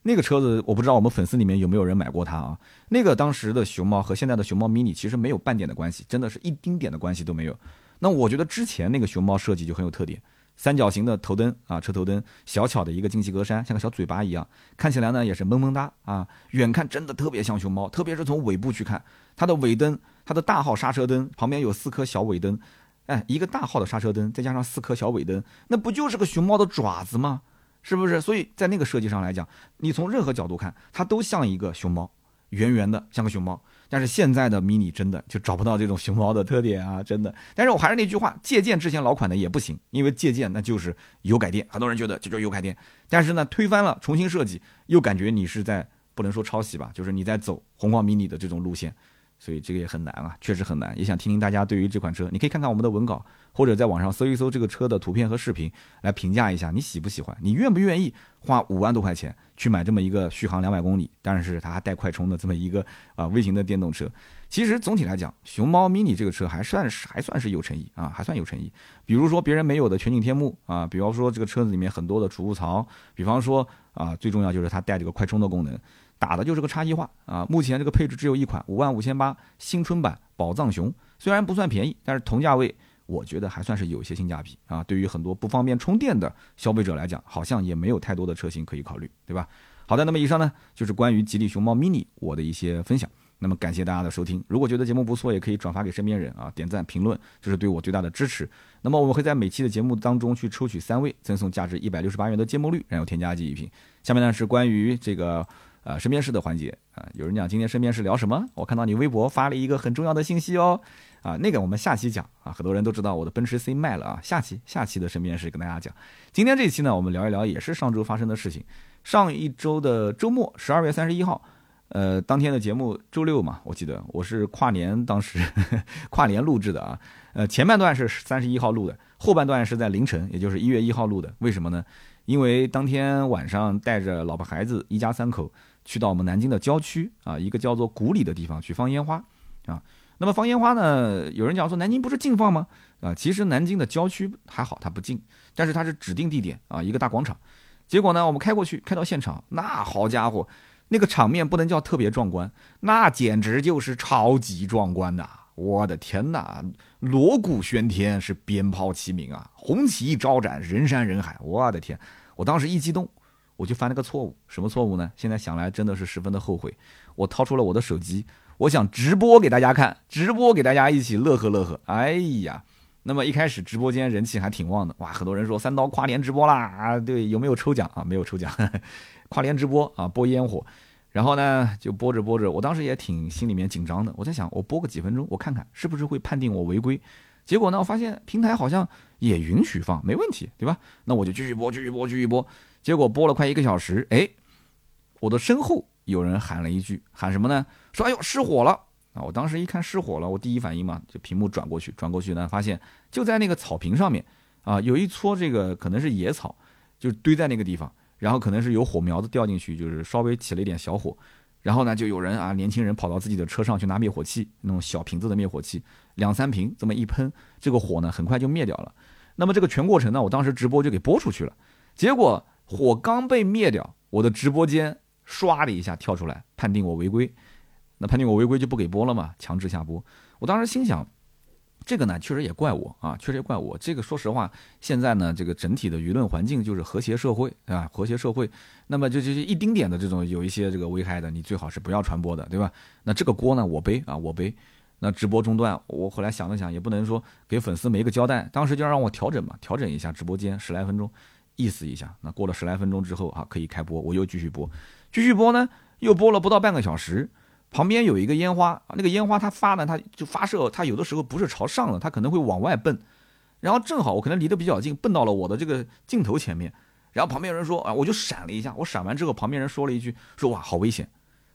那个车子我不知道我们粉丝里面有没有人买过它啊？那个当时的熊猫和现在的熊猫 mini 其实没有半点的关系，真的是一丁点的关系都没有。那我觉得之前那个熊猫设计就很有特点。三角形的头灯啊，车头灯，小巧的一个进气格栅，像个小嘴巴一样，看起来呢也是萌萌哒啊。远看真的特别像熊猫，特别是从尾部去看，它的尾灯，它的大号刹车灯旁边有四颗小尾灯，哎，一个大号的刹车灯再加上四颗小尾灯，那不就是个熊猫的爪子吗？是不是？所以在那个设计上来讲，你从任何角度看，它都像一个熊猫，圆圆的像个熊猫。但是现在的 mini 真的就找不到这种熊猫的特点啊，真的。但是我还是那句话，借鉴之前老款的也不行，因为借鉴那就是有改电，很多人觉得这就是有改电。但是呢，推翻了重新设计，又感觉你是在不能说抄袭吧，就是你在走红光 mini 的这种路线。所以这个也很难啊，确实很难。也想听听大家对于这款车，你可以看看我们的文稿，或者在网上搜一搜这个车的图片和视频，来评价一下你喜不喜欢，你愿不愿意花五万多块钱去买这么一个续航两百公里，但是它还带快充的这么一个啊微型的电动车。其实总体来讲，熊猫 mini 这个车还算是还算是有诚意啊，还算有诚意。比如说别人没有的全景天幕啊，比方说这个车子里面很多的储物槽，比方说啊最重要就是它带这个快充的功能。打的就是个差异化啊！目前这个配置只有一款，五万五千八新春版宝藏熊，虽然不算便宜，但是同价位我觉得还算是有些性价比啊。对于很多不方便充电的消费者来讲，好像也没有太多的车型可以考虑，对吧？好的，那么以上呢就是关于吉利熊猫 mini 我的一些分享。那么感谢大家的收听，如果觉得节目不错，也可以转发给身边人啊，点赞评论，这是对我最大的支持。那么我们会在每期的节目当中去抽取三位，赠送价值一百六十八元的芥末绿燃油添加剂一瓶。下面呢是关于这个。啊，身边事的环节啊，有人讲今天身边事聊什么？我看到你微博发了一个很重要的信息哦，啊，那个我们下期讲啊，很多人都知道我的奔驰 C 卖了啊，下期下期的身边事跟大家讲。今天这期呢，我们聊一聊也是上周发生的事情。上一周的周末，十二月三十一号，呃，当天的节目周六嘛，我记得我是跨年当时 (laughs) 跨年录制的啊，呃，前半段是三十一号录的，后半段是在凌晨，也就是一月一号录的。为什么呢？因为当天晚上带着老婆孩子一家三口。去到我们南京的郊区啊，一个叫做古里的地方去放烟花啊。那么放烟花呢，有人讲说南京不是禁放吗？啊，其实南京的郊区还好，它不禁，但是它是指定地点啊，一个大广场。结果呢，我们开过去，开到现场，那好家伙，那个场面不能叫特别壮观，那简直就是超级壮观呐！我的天哪，锣鼓喧天，是鞭炮齐鸣啊，红旗招展，人山人海，我的天，我当时一激动。我就犯了个错误，什么错误呢？现在想来真的是十分的后悔。我掏出了我的手机，我想直播给大家看，直播给大家一起乐呵乐呵。哎呀，那么一开始直播间人气还挺旺的，哇，很多人说三刀跨年直播啦啊，对，有没有抽奖啊？没有抽奖，(laughs) 跨年直播啊，播烟火，然后呢就播着播着，我当时也挺心里面紧张的，我在想我播个几分钟，我看看是不是会判定我违规。结果呢，我发现平台好像也允许放，没问题，对吧？那我就继续播，继续播，继续播。结果播了快一个小时，哎，我的身后有人喊了一句，喊什么呢？说：“哎呦，失火了！”啊，我当时一看失火了，我第一反应嘛，就屏幕转过去，转过去呢，发现就在那个草坪上面啊，有一撮这个可能是野草，就堆在那个地方，然后可能是有火苗子掉进去，就是稍微起了一点小火，然后呢，就有人啊，年轻人跑到自己的车上去拿灭火器，那种小瓶子的灭火器，两三瓶这么一喷，这个火呢很快就灭掉了。那么这个全过程呢，我当时直播就给播出去了，结果火刚被灭掉，我的直播间唰的一下跳出来，判定我违规。那判定我违规就不给播了嘛，强制下播。我当时心想，这个呢确实也怪我啊，确实也怪我。这个说实话，现在呢这个整体的舆论环境就是和谐社会啊，和谐社会。那么就就一丁点的这种有一些这个危害的，你最好是不要传播的，对吧？那这个锅呢我背啊，我背。那直播中断，我后来想了想，也不能说给粉丝没个交代，当时就让我调整嘛，调整一下直播间十来分钟，意思一下。那过了十来分钟之后啊，可以开播，我又继续播，继续播呢，又播了不到半个小时。旁边有一个烟花，那个烟花它发呢，它就发射，它有的时候不是朝上的，它可能会往外蹦，然后正好我可能离得比较近，蹦到了我的这个镜头前面，然后旁边有人说啊，我就闪了一下，我闪完之后，旁边人说了一句，说哇好危险，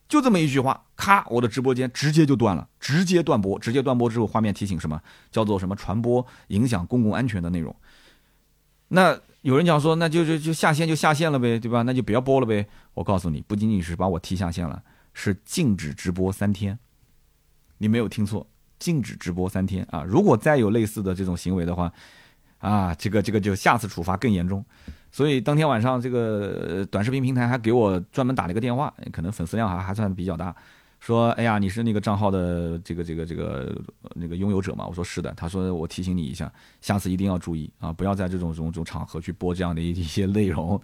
就这么一句话，咔，我的直播间直接就断了，直接断播，直接断播之后，画面提醒什么？叫做什么？传播影响公共安全的内容，那有人讲说，那就就就下线就下线了呗，对吧？那就不要播了呗。我告诉你，不仅仅是把我踢下线了。是禁止直播三天，你没有听错，禁止直播三天啊！如果再有类似的这种行为的话，啊，这个这个就下次处罚更严重。所以当天晚上，这个短视频平台还给我专门打了一个电话，可能粉丝量还还算比较大，说：“哎呀，你是那个账号的这个这个这个那个拥有者吗？”我说：“是的。”他说：“我提醒你一下，下次一定要注意啊，不要在这种这种种场合去播这样的一一些内容。”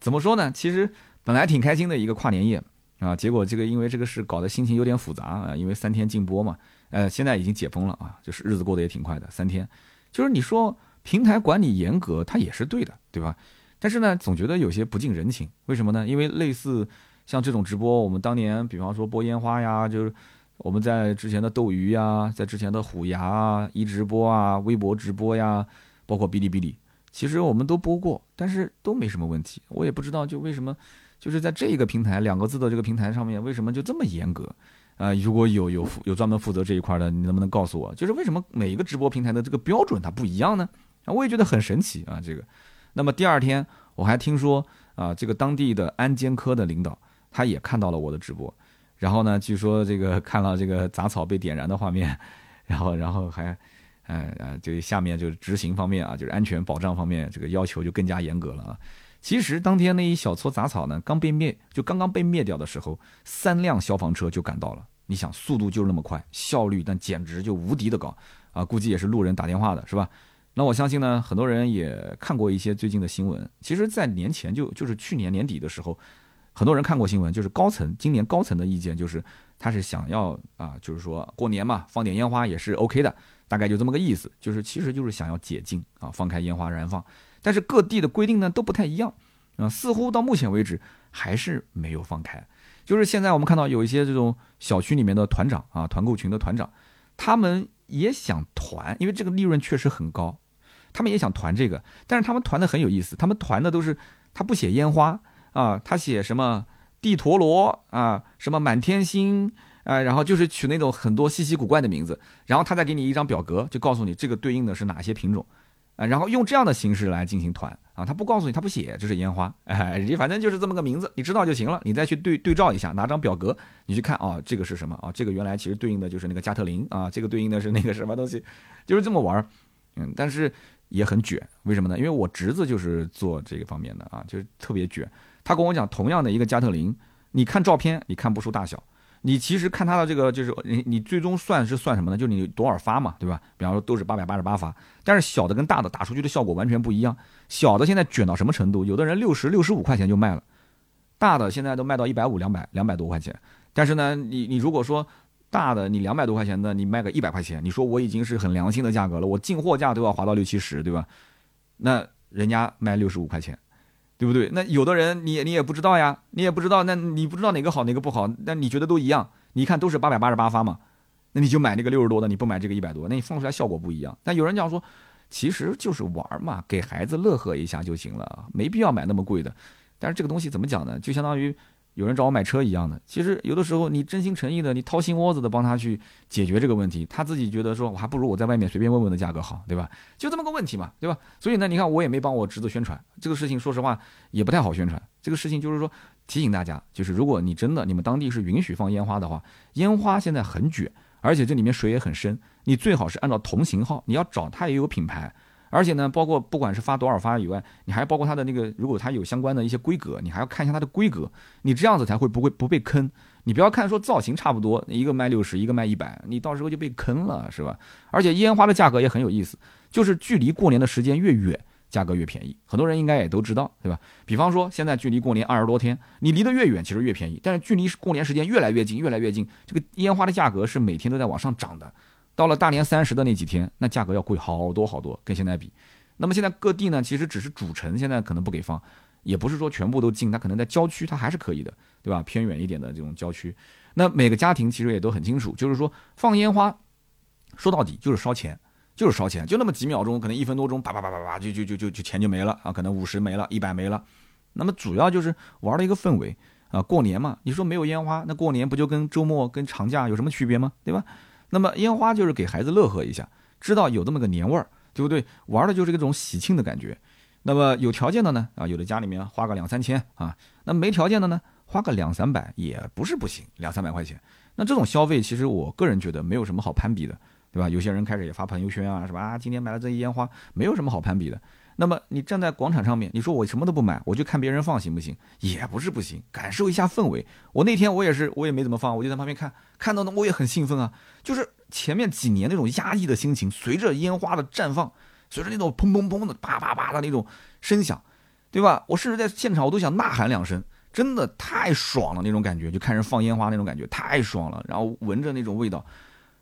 怎么说呢？其实本来挺开心的一个跨年夜。啊，结果这个因为这个事搞得心情有点复杂啊，因为三天禁播嘛，呃，现在已经解封了啊，就是日子过得也挺快的，三天，就是你说平台管理严格，它也是对的，对吧？但是呢，总觉得有些不近人情，为什么呢？因为类似像这种直播，我们当年比方说播烟花呀，就是我们在之前的斗鱼呀，在之前的虎牙啊、一直播啊、微博直播呀，包括哔哩哔哩，其实我们都播过，但是都没什么问题，我也不知道就为什么。就是在这个平台两个字的这个平台上面，为什么就这么严格？啊，如果有有负有专门负责这一块的，你能不能告诉我，就是为什么每一个直播平台的这个标准它不一样呢？啊，我也觉得很神奇啊，这个。那么第二天我还听说啊，这个当地的安监科的领导他也看到了我的直播，然后呢，据说这个 (laughs) 看了这个杂草被点燃的画面，(laughs) 然后然后还，呃呃，就下面就是执行方面啊，就是安全保障方面这个要求就更加严格了啊。其实当天那一小撮杂草呢，刚被灭，就刚刚被灭掉的时候，三辆消防车就赶到了。你想，速度就那么快，效率但简直就无敌的高啊！估计也是路人打电话的，是吧？那我相信呢，很多人也看过一些最近的新闻。其实，在年前就就是去年年底的时候，很多人看过新闻，就是高层今年高层的意见就是，他是想要啊，就是说过年嘛，放点烟花也是 OK 的，大概就这么个意思，就是其实就是想要解禁啊，放开烟花燃放。但是各地的规定呢都不太一样，啊，似乎到目前为止还是没有放开。就是现在我们看到有一些这种小区里面的团长啊，团购群的团长，他们也想团，因为这个利润确实很高，他们也想团这个，但是他们团的很有意思，他们团的都是他不写烟花啊，他写什么地陀螺啊，什么满天星啊，然后就是取那种很多稀奇古怪的名字，然后他再给你一张表格，就告诉你这个对应的是哪些品种。啊，然后用这样的形式来进行团啊，他不告诉你，他不写，这是烟花，(laughs) 哎，你反正就是这么个名字，你知道就行了，你再去对对照一下，拿张表格，你去看啊，这个是什么啊？这个原来其实对应的就是那个加特林啊，这个对应的是那个什么东西，就是这么玩儿，嗯，但是也很卷，为什么呢？因为我侄子就是做这个方面的啊，就是特别卷，他跟我讲，同样的一个加特林，你看照片你看不出大小。你其实看它的这个，就是你你最终算是算什么呢？就是你多少发嘛，对吧？比方说都是八百八十八发，但是小的跟大的打出去的效果完全不一样。小的现在卷到什么程度？有的人六十六十五块钱就卖了，大的现在都卖到一百五两百两百多块钱。但是呢，你你如果说大的你两百多块钱的，你卖个一百块钱，你说我已经是很良心的价格了，我进货价都要划到六七十，对吧？那人家卖六十五块钱，对不对？那有的人你你也不知道呀，你也不知道，那你不知道哪个好哪个不好，那你觉得都一样？你看都是八百八十八发嘛，那你就买那个六十多的，你不买这个一百多，那你放出来效果不一样。但有人讲说，其实就是玩嘛，给孩子乐呵一下就行了，没必要买那么贵的。但是这个东西怎么讲呢？就相当于。有人找我买车一样的，其实有的时候你真心诚意的，你掏心窝子的帮他去解决这个问题，他自己觉得说，我还不如我在外面随便问问的价格好，对吧？就这么个问题嘛，对吧？所以呢，你看我也没帮我侄子宣传这个事情，说实话也不太好宣传。这个事情就是说提醒大家，就是如果你真的你们当地是允许放烟花的话，烟花现在很卷，而且这里面水也很深，你最好是按照同型号，你要找它也有品牌。而且呢，包括不管是发多少发以外，你还包括它的那个，如果它有相关的一些规格，你还要看一下它的规格，你这样子才会不会不被坑。你不要看说造型差不多，一个卖六十，一个卖一百，你到时候就被坑了，是吧？而且烟花的价格也很有意思，就是距离过年的时间越远，价格越便宜。很多人应该也都知道，对吧？比方说现在距离过年二十多天，你离得越远，其实越便宜。但是距离过年时间越来越近，越来越近，这个烟花的价格是每天都在往上涨的。到了大年三十的那几天，那价格要贵好多好多，跟现在比。那么现在各地呢，其实只是主城现在可能不给放，也不是说全部都禁，它可能在郊区它还是可以的，对吧？偏远一点的这种郊区，那每个家庭其实也都很清楚，就是说放烟花，说到底就是烧钱，就是烧钱，就那么几秒钟，可能一分多钟，叭叭叭叭叭，就就就就就钱就没了啊，可能五十没了，一百没了。那么主要就是玩的一个氛围啊，过年嘛，你说没有烟花，那过年不就跟周末跟长假有什么区别吗？对吧？那么烟花就是给孩子乐呵一下，知道有这么个年味儿，对不对？玩的就是一种喜庆的感觉。那么有条件的呢，啊，有的家里面花个两三千啊，那没条件的呢，花个两三百也不是不行，两三百块钱。那这种消费其实我个人觉得没有什么好攀比的，对吧？有些人开始也发朋友圈啊，是吧？啊，今天买了这些烟花，没有什么好攀比的。那么你站在广场上面，你说我什么都不买，我就看别人放行不行？也不是不行，感受一下氛围。我那天我也是，我也没怎么放，我就在旁边看，看到呢我也很兴奋啊。就是前面几年那种压抑的心情，随着烟花的绽放，随着那种砰砰砰的叭叭叭的那种声响，对吧？我甚至在现场我都想呐喊两声，真的太爽了那种感觉，就看人放烟花那种感觉太爽了。然后闻着那种味道，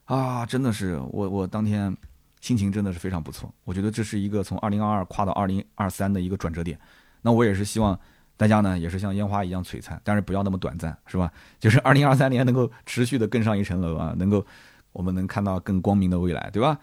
啊，真的是我我当天。心情真的是非常不错，我觉得这是一个从二零二二跨到二零二三的一个转折点。那我也是希望大家呢，也是像烟花一样璀璨，但是不要那么短暂，是吧？(laughs) 就是二零二三年能够持续的更上一层楼啊，能够我们能看到更光明的未来，对吧？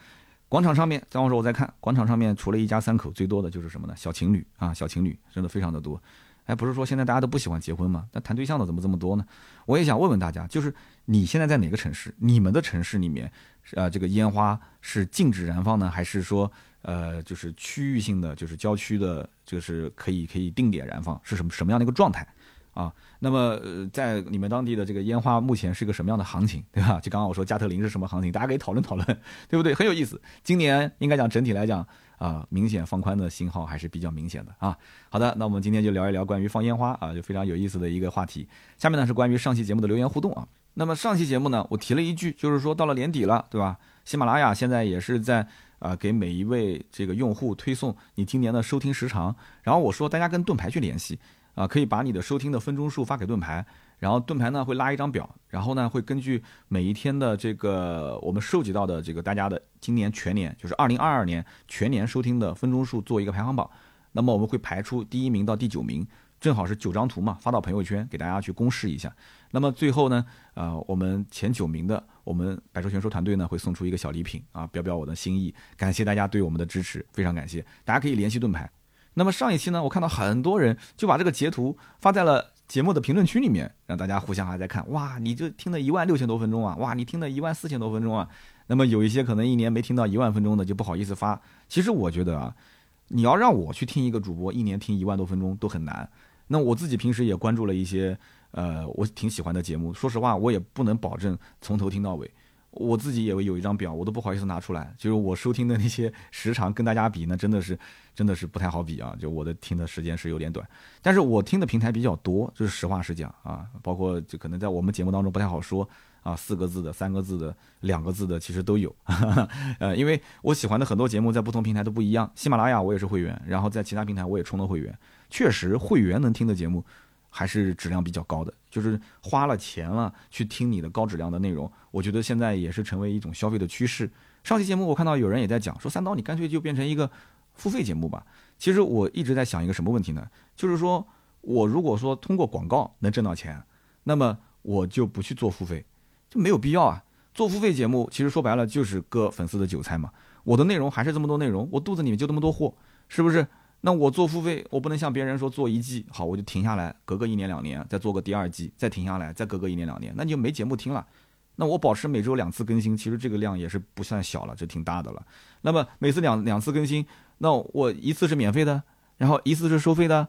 广场上面，张老师我在看，广场上面除了一家三口，最多的就是什么呢？小情侣啊，小情侣真的非常的多。哎，不是说现在大家都不喜欢结婚吗？那谈对象的怎么这么多呢？我也想问问大家，就是你现在在哪个城市？你们的城市里面，呃，这个烟花是禁止燃放呢，还是说，呃，就是区域性的，就是郊区的，就是可以可以定点燃放，是什么什么样的一个状态？啊，那么呃，在你们当地的这个烟花目前是一个什么样的行情，对吧？就刚刚我说加特林是什么行情，大家可以讨论讨论，对不对？很有意思。今年应该讲整体来讲。啊，明显放宽的信号还是比较明显的啊。好的，那我们今天就聊一聊关于放烟花啊，就非常有意思的一个话题。下面呢是关于上期节目的留言互动啊。那么上期节目呢，我提了一句，就是说到了年底了，对吧？喜马拉雅现在也是在啊给每一位这个用户推送你今年的收听时长。然后我说大家跟盾牌去联系啊，可以把你的收听的分钟数发给盾牌。然后盾牌呢会拉一张表，然后呢会根据每一天的这个我们收集到的这个大家的今年全年，就是二零二二年全年收听的分钟数做一个排行榜。那么我们会排出第一名到第九名，正好是九张图嘛，发到朋友圈给大家去公示一下。那么最后呢，呃，我们前九名的，我们百兽全说团队呢会送出一个小礼品啊，表表我的心意，感谢大家对我们的支持，非常感谢。大家可以联系盾牌。那么上一期呢，我看到很多人就把这个截图发在了。节目的评论区里面，让大家互相还在看，哇，你就听了一万六千多分钟啊，哇，你听了一万四千多分钟啊，那么有一些可能一年没听到一万分钟的就不好意思发。其实我觉得啊，你要让我去听一个主播一年听一万多分钟都很难。那我自己平时也关注了一些呃我挺喜欢的节目，说实话我也不能保证从头听到尾。我自己也有一张表，我都不好意思拿出来。就是我收听的那些时长跟大家比，那真的是，真的是不太好比啊。就我的听的时间是有点短，但是我听的平台比较多，就是实话实讲啊。包括就可能在我们节目当中不太好说啊，四个字的、三个字的、两个字的，其实都有。(laughs) 呃，因为我喜欢的很多节目在不同平台都不一样。喜马拉雅我也是会员，然后在其他平台我也充了会员。确实，会员能听的节目。还是质量比较高的，就是花了钱了去听你的高质量的内容。我觉得现在也是成为一种消费的趋势。上期节目我看到有人也在讲说，三刀你干脆就变成一个付费节目吧。其实我一直在想一个什么问题呢？就是说我如果说通过广告能挣到钱，那么我就不去做付费，就没有必要啊。做付费节目其实说白了就是割粉丝的韭菜嘛。我的内容还是这么多内容，我肚子里面就这么多货，是不是？那我做付费，我不能像别人说做一季好，我就停下来，隔个一年两年再做个第二季，再停下来，再隔个一年两年，那你就没节目听了。那我保持每周两次更新，其实这个量也是不算小了，就挺大的了。那么每次两两次更新，那我一次是免费的，然后一次是收费的，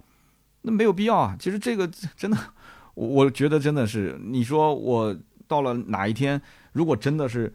那没有必要啊。其实这个真的，我觉得真的是，你说我到了哪一天，如果真的是。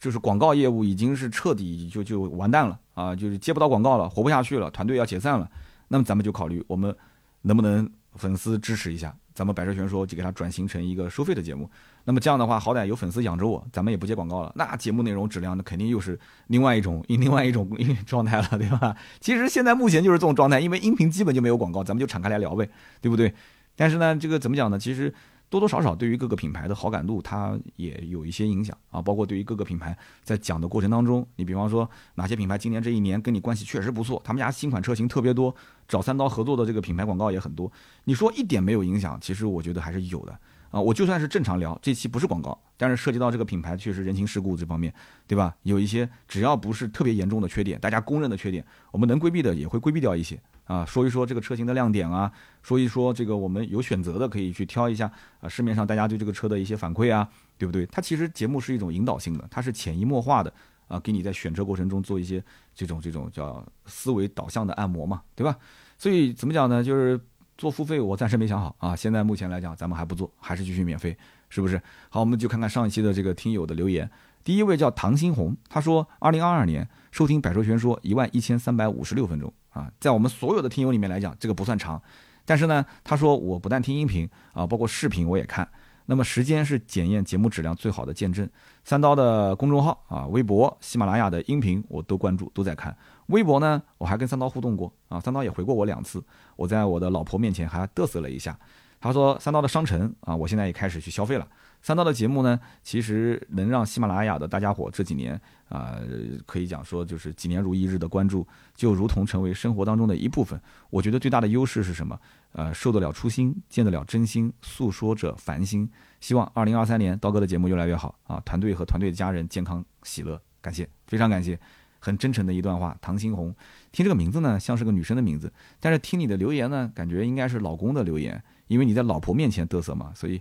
就是广告业务已经是彻底就就完蛋了啊，就是接不到广告了，活不下去了，团队要解散了。那么咱们就考虑我们能不能粉丝支持一下，咱们百车全说就给它转型成一个收费的节目。那么这样的话，好歹有粉丝养着我，咱们也不接广告了。那节目内容质量那肯定又是另外一种 (laughs) 另外一种状态了，对吧？其实现在目前就是这种状态，因为音频基本就没有广告，咱们就敞开来聊呗，对不对？但是呢，这个怎么讲呢？其实。多多少少对于各个品牌的好感度，它也有一些影响啊。包括对于各个品牌在讲的过程当中，你比方说哪些品牌今年这一年跟你关系确实不错，他们家新款车型特别多，找三刀合作的这个品牌广告也很多。你说一点没有影响，其实我觉得还是有的啊。我就算是正常聊，这期不是广告，但是涉及到这个品牌确实人情世故这方面，对吧？有一些只要不是特别严重的缺点，大家公认的缺点，我们能规避的也会规避掉一些。啊，说一说这个车型的亮点啊，说一说这个我们有选择的可以去挑一下啊，市面上大家对这个车的一些反馈啊，对不对？它其实节目是一种引导性的，它是潜移默化的啊，给你在选车过程中做一些这种这种叫思维导向的按摩嘛，对吧？所以怎么讲呢？就是做付费，我暂时没想好啊。现在目前来讲，咱们还不做，还是继续免费，是不是？好，我们就看看上一期的这个听友的留言。第一位叫唐新红，他说，二零二二年收听百车全说一万一千三百五十六分钟。啊，在我们所有的听友里面来讲，这个不算长，但是呢，他说我不但听音频啊，包括视频我也看。那么时间是检验节目质量最好的见证。三刀的公众号啊，微博、喜马拉雅的音频我都关注，都在看。微博呢，我还跟三刀互动过啊，三刀也回过我两次。我在我的老婆面前还嘚瑟了一下。他说三刀的商城啊，我现在也开始去消费了。三刀的节目呢，其实能让喜马拉雅的大家伙这几年啊，可以讲说就是几年如一日的关注，就如同成为生活当中的一部分。我觉得最大的优势是什么？呃，受得了初心，见得了真心，诉说着烦心。希望二零二三年刀哥的节目越来越好啊！团队和团队的家人健康喜乐，感谢，非常感谢，很真诚的一段话。唐新红，听这个名字呢，像是个女生的名字，但是听你的留言呢，感觉应该是老公的留言，因为你在老婆面前嘚瑟嘛，所以。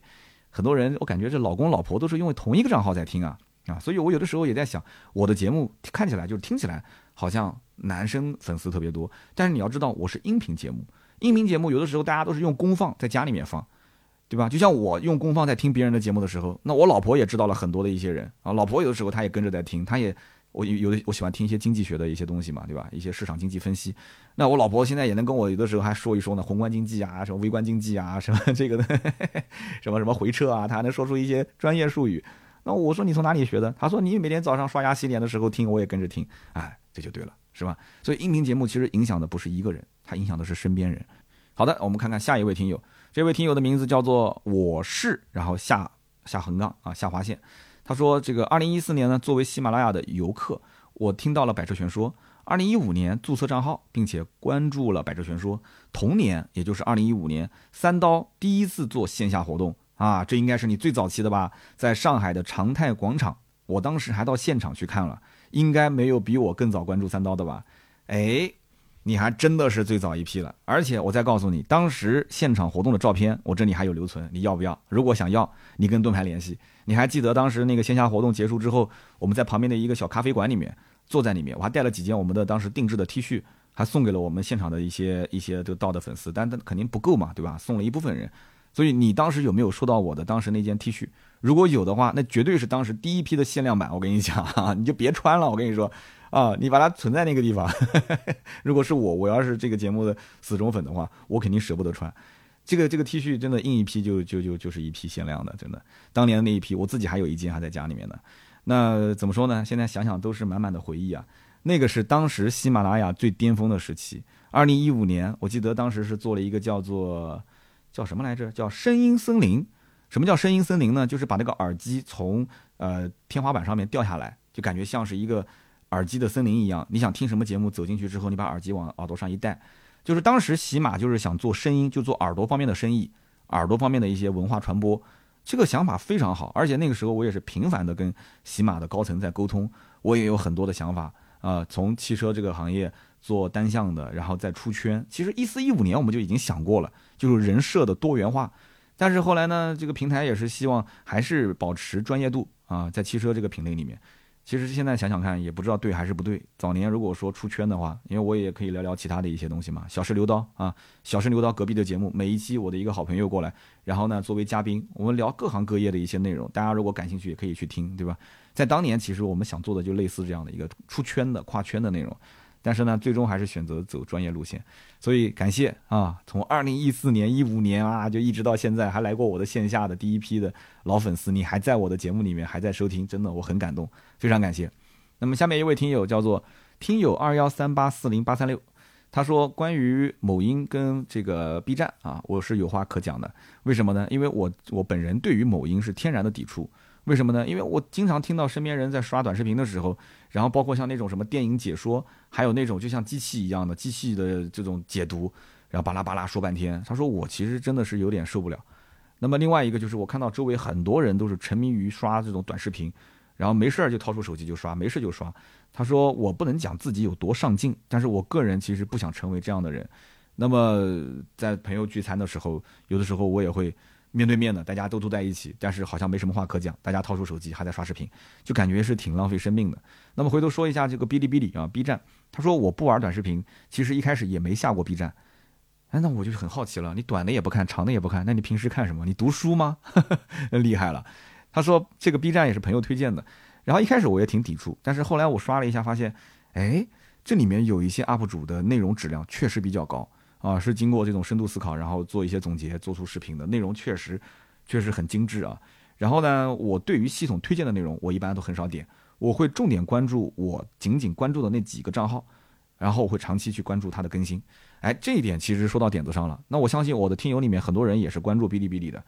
很多人，我感觉这老公老婆都是因为同一个账号在听啊啊，所以我有的时候也在想，我的节目看起来就是听起来好像男生粉丝特别多，但是你要知道我是音频节目，音频节目有的时候大家都是用公放在家里面放，对吧？就像我用功放在听别人的节目的时候，那我老婆也知道了很多的一些人啊，老婆有的时候她也跟着在听，她也。我有的我喜欢听一些经济学的一些东西嘛，对吧？一些市场经济分析。那我老婆现在也能跟我有的时候还说一说呢，宏观经济啊，什么微观经济啊，什么这个的，(laughs) 什么什么回撤啊，她还能说出一些专业术语。那我说你从哪里学的？她说你每天早上刷牙洗脸的时候听，我也跟着听。哎，这就对了，是吧？所以音频节目其实影响的不是一个人，它影响的是身边人。好的，我们看看下一位听友，这位听友的名字叫做我是，然后下下横杠啊下划线。他说：“这个二零一四年呢，作为喜马拉雅的游客，我听到了百车全说。二零一五年注册账号，并且关注了百车全说。同年，也就是二零一五年，三刀第一次做线下活动啊，这应该是你最早期的吧？在上海的长泰广场，我当时还到现场去看了，应该没有比我更早关注三刀的吧？哎。”你还真的是最早一批了，而且我再告诉你，当时现场活动的照片，我这里还有留存，你要不要？如果想要，你跟盾牌联系。你还记得当时那个线下活动结束之后，我们在旁边的一个小咖啡馆里面坐在里面，我还带了几件我们的当时定制的 T 恤，还送给了我们现场的一些一些就到的粉丝，但但肯定不够嘛，对吧？送了一部分人，所以你当时有没有收到我的当时那件 T 恤？如果有的话，那绝对是当时第一批的限量版，我跟你讲，(laughs) 你就别穿了，我跟你说。啊，你把它存在那个地方。(laughs) 如果是我，我要是这个节目的死忠粉的话，我肯定舍不得穿。这个这个 T 恤真的印一批就就就就是一批限量的，真的。当年的那一批，我自己还有一件还在家里面呢。那怎么说呢？现在想想都是满满的回忆啊。那个是当时喜马拉雅最巅峰的时期。二零一五年，我记得当时是做了一个叫做叫什么来着？叫声音森林。什么叫声音森林呢？就是把那个耳机从呃天花板上面掉下来，就感觉像是一个耳机的森林一样。你想听什么节目，走进去之后，你把耳机往耳朵上一戴。就是当时喜马就是想做声音，就做耳朵方面的生意，耳朵方面的一些文化传播。这个想法非常好，而且那个时候我也是频繁的跟喜马的高层在沟通，我也有很多的想法啊，从汽车这个行业做单向的，然后再出圈。其实一四一五年我们就已经想过了，就是人设的多元化。但是后来呢，这个平台也是希望还是保持专业度啊，在汽车这个品类里面。其实现在想想看，也不知道对还是不对。早年如果说出圈的话，因为我也可以聊聊其他的一些东西嘛。小试牛刀啊，小试牛刀隔壁的节目，每一期我的一个好朋友过来，然后呢作为嘉宾，我们聊各行各业的一些内容。大家如果感兴趣，也可以去听，对吧？在当年，其实我们想做的就类似这样的一个出圈的、跨圈的内容。但是呢，最终还是选择走专业路线，所以感谢啊，从二零一四年、一五年啊，就一直到现在，还来过我的线下的第一批的老粉丝，你还在我的节目里面还在收听，真的我很感动，非常感谢。那么下面一位听友叫做听友二幺三八四零八三六，他说关于某音跟这个 B 站啊，我是有话可讲的，为什么呢？因为我我本人对于某音是天然的抵触。为什么呢？因为我经常听到身边人在刷短视频的时候，然后包括像那种什么电影解说，还有那种就像机器一样的机器的这种解读，然后巴拉巴拉说半天。他说我其实真的是有点受不了。那么另外一个就是我看到周围很多人都是沉迷于刷这种短视频，然后没事儿就掏出手机就刷，没事就刷。他说我不能讲自己有多上进，但是我个人其实不想成为这样的人。那么在朋友聚餐的时候，有的时候我也会。面对面的，大家都坐在一起，但是好像没什么话可讲，大家掏出手机还在刷视频，就感觉是挺浪费生命的。那么回头说一下这个哔哩哔哩啊，B 站，他说我不玩短视频，其实一开始也没下过 B 站。哎，那我就很好奇了，你短的也不看，长的也不看，那你平时看什么？你读书吗？(laughs) 厉害了。他说这个 B 站也是朋友推荐的，然后一开始我也挺抵触，但是后来我刷了一下，发现，哎，这里面有一些 UP 主的内容质量确实比较高。啊，是经过这种深度思考，然后做一些总结，做出视频的内容确实，确实很精致啊。然后呢，我对于系统推荐的内容，我一般都很少点，我会重点关注我仅仅关注的那几个账号，然后我会长期去关注它的更新。哎，这一点其实说到点子上了。那我相信我的听友里面很多人也是关注哔哩哔哩的。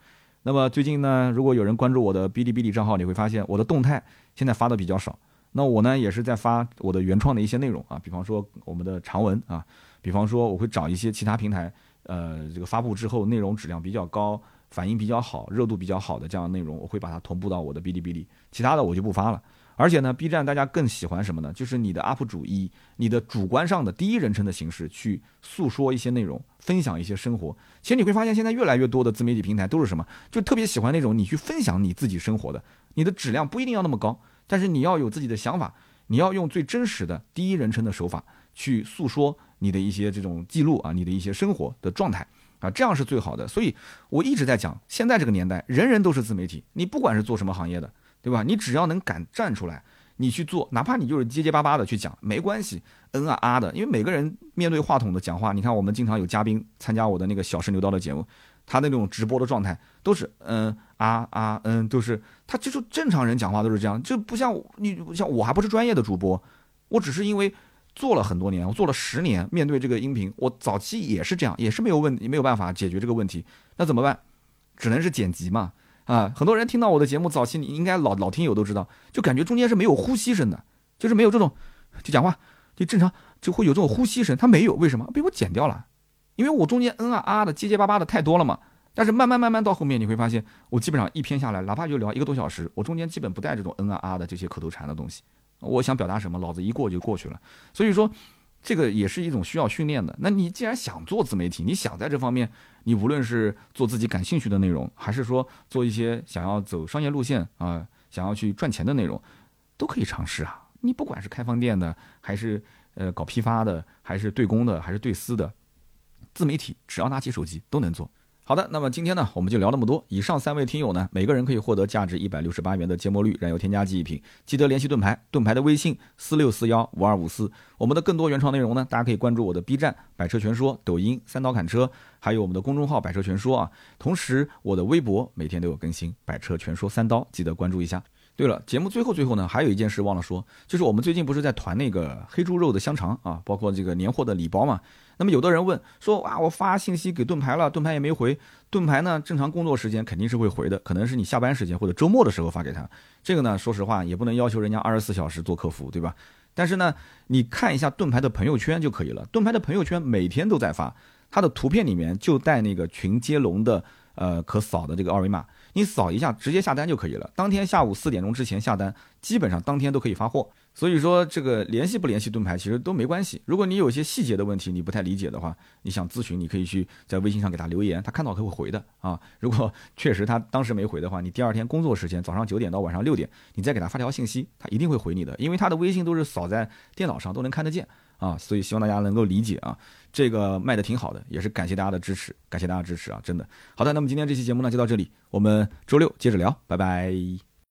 那么最近呢，如果有人关注我的哔哩哔哩账号，你会发现我的动态现在发的比较少。那我呢，也是在发我的原创的一些内容啊，比方说我们的长文啊。比方说，我会找一些其他平台，呃，这个发布之后内容质量比较高、反应比较好、热度比较好的这样的内容，我会把它同步到我的哔哩哔哩。其他的我就不发了。而且呢，B 站大家更喜欢什么呢？就是你的 UP 主以你的主观上的第一人称的形式去诉说一些内容，分享一些生活。其实你会发现，现在越来越多的自媒体平台都是什么？就特别喜欢那种你去分享你自己生活的，你的质量不一定要那么高，但是你要有自己的想法，你要用最真实的第一人称的手法去诉说。你的一些这种记录啊，你的一些生活的状态啊，这样是最好的。所以我一直在讲，现在这个年代，人人都是自媒体。你不管是做什么行业的，对吧？你只要能敢站出来，你去做，哪怕你就是结结巴巴的去讲，没关系，嗯啊啊的。因为每个人面对话筒的讲话，你看我们经常有嘉宾参加我的那个小试牛刀的节目，他那种直播的状态都是嗯啊啊嗯，都是他就是正常人讲话都是这样，就不像你像我还不是专业的主播，我只是因为。做了很多年，我做了十年，面对这个音频，我早期也是这样，也是没有问题，没有办法解决这个问题，那怎么办？只能是剪辑嘛。啊，很多人听到我的节目，早期你应该老老听友都知道，就感觉中间是没有呼吸声的，就是没有这种，就讲话就正常就会有这种呼吸声，他没有，为什么？被我剪掉了，因为我中间嗯啊啊的结结巴巴的太多了嘛。但是慢慢慢慢到后面，你会发现，我基本上一篇下来，哪怕就聊一个多小时，我中间基本不带这种嗯啊啊的这些口头禅的东西。我想表达什么，老子一过就过去了。所以说，这个也是一种需要训练的。那你既然想做自媒体，你想在这方面，你无论是做自己感兴趣的内容，还是说做一些想要走商业路线啊，想要去赚钱的内容，都可以尝试啊。你不管是开饭店的，还是呃搞批发的，还是对公的，还是对私的，自媒体只要拿起手机都能做。好的，那么今天呢，我们就聊那么多。以上三位听友呢，每个人可以获得价值一百六十八元的芥末绿燃油添加剂一瓶。记得联系盾牌，盾牌的微信四六四幺五二五四。我们的更多原创内容呢，大家可以关注我的 B 站百车全说、抖音三刀砍车，还有我们的公众号百车全说啊。同时，我的微博每天都有更新，百车全说三刀，记得关注一下。对了，节目最后最后呢，还有一件事忘了说，就是我们最近不是在团那个黑猪肉的香肠啊，包括这个年货的礼包嘛。那么有的人问说啊，我发信息给盾牌了，盾牌也没回。盾牌呢，正常工作时间肯定是会回的，可能是你下班时间或者周末的时候发给他。这个呢，说实话也不能要求人家二十四小时做客服，对吧？但是呢，你看一下盾牌的朋友圈就可以了。盾牌的朋友圈每天都在发，他的图片里面就带那个群接龙的呃可扫的这个二维码。你扫一下，直接下单就可以了。当天下午四点钟之前下单，基本上当天都可以发货。所以说，这个联系不联系盾牌其实都没关系。如果你有些细节的问题你不太理解的话，你想咨询，你可以去在微信上给他留言，他看到他会回的啊。如果 (laughs) 确实他当时没回的话，你第二天工作时间早上九点到晚上六点，你再给他发条信息，他一定会回你的，因为他的微信都是扫在电脑上都能看得见啊。所以希望大家能够理解啊。这个卖的挺好的，也是感谢大家的支持，感谢大家支持啊，真的。好的，那么今天这期节目呢就到这里，我们周六接着聊，拜拜。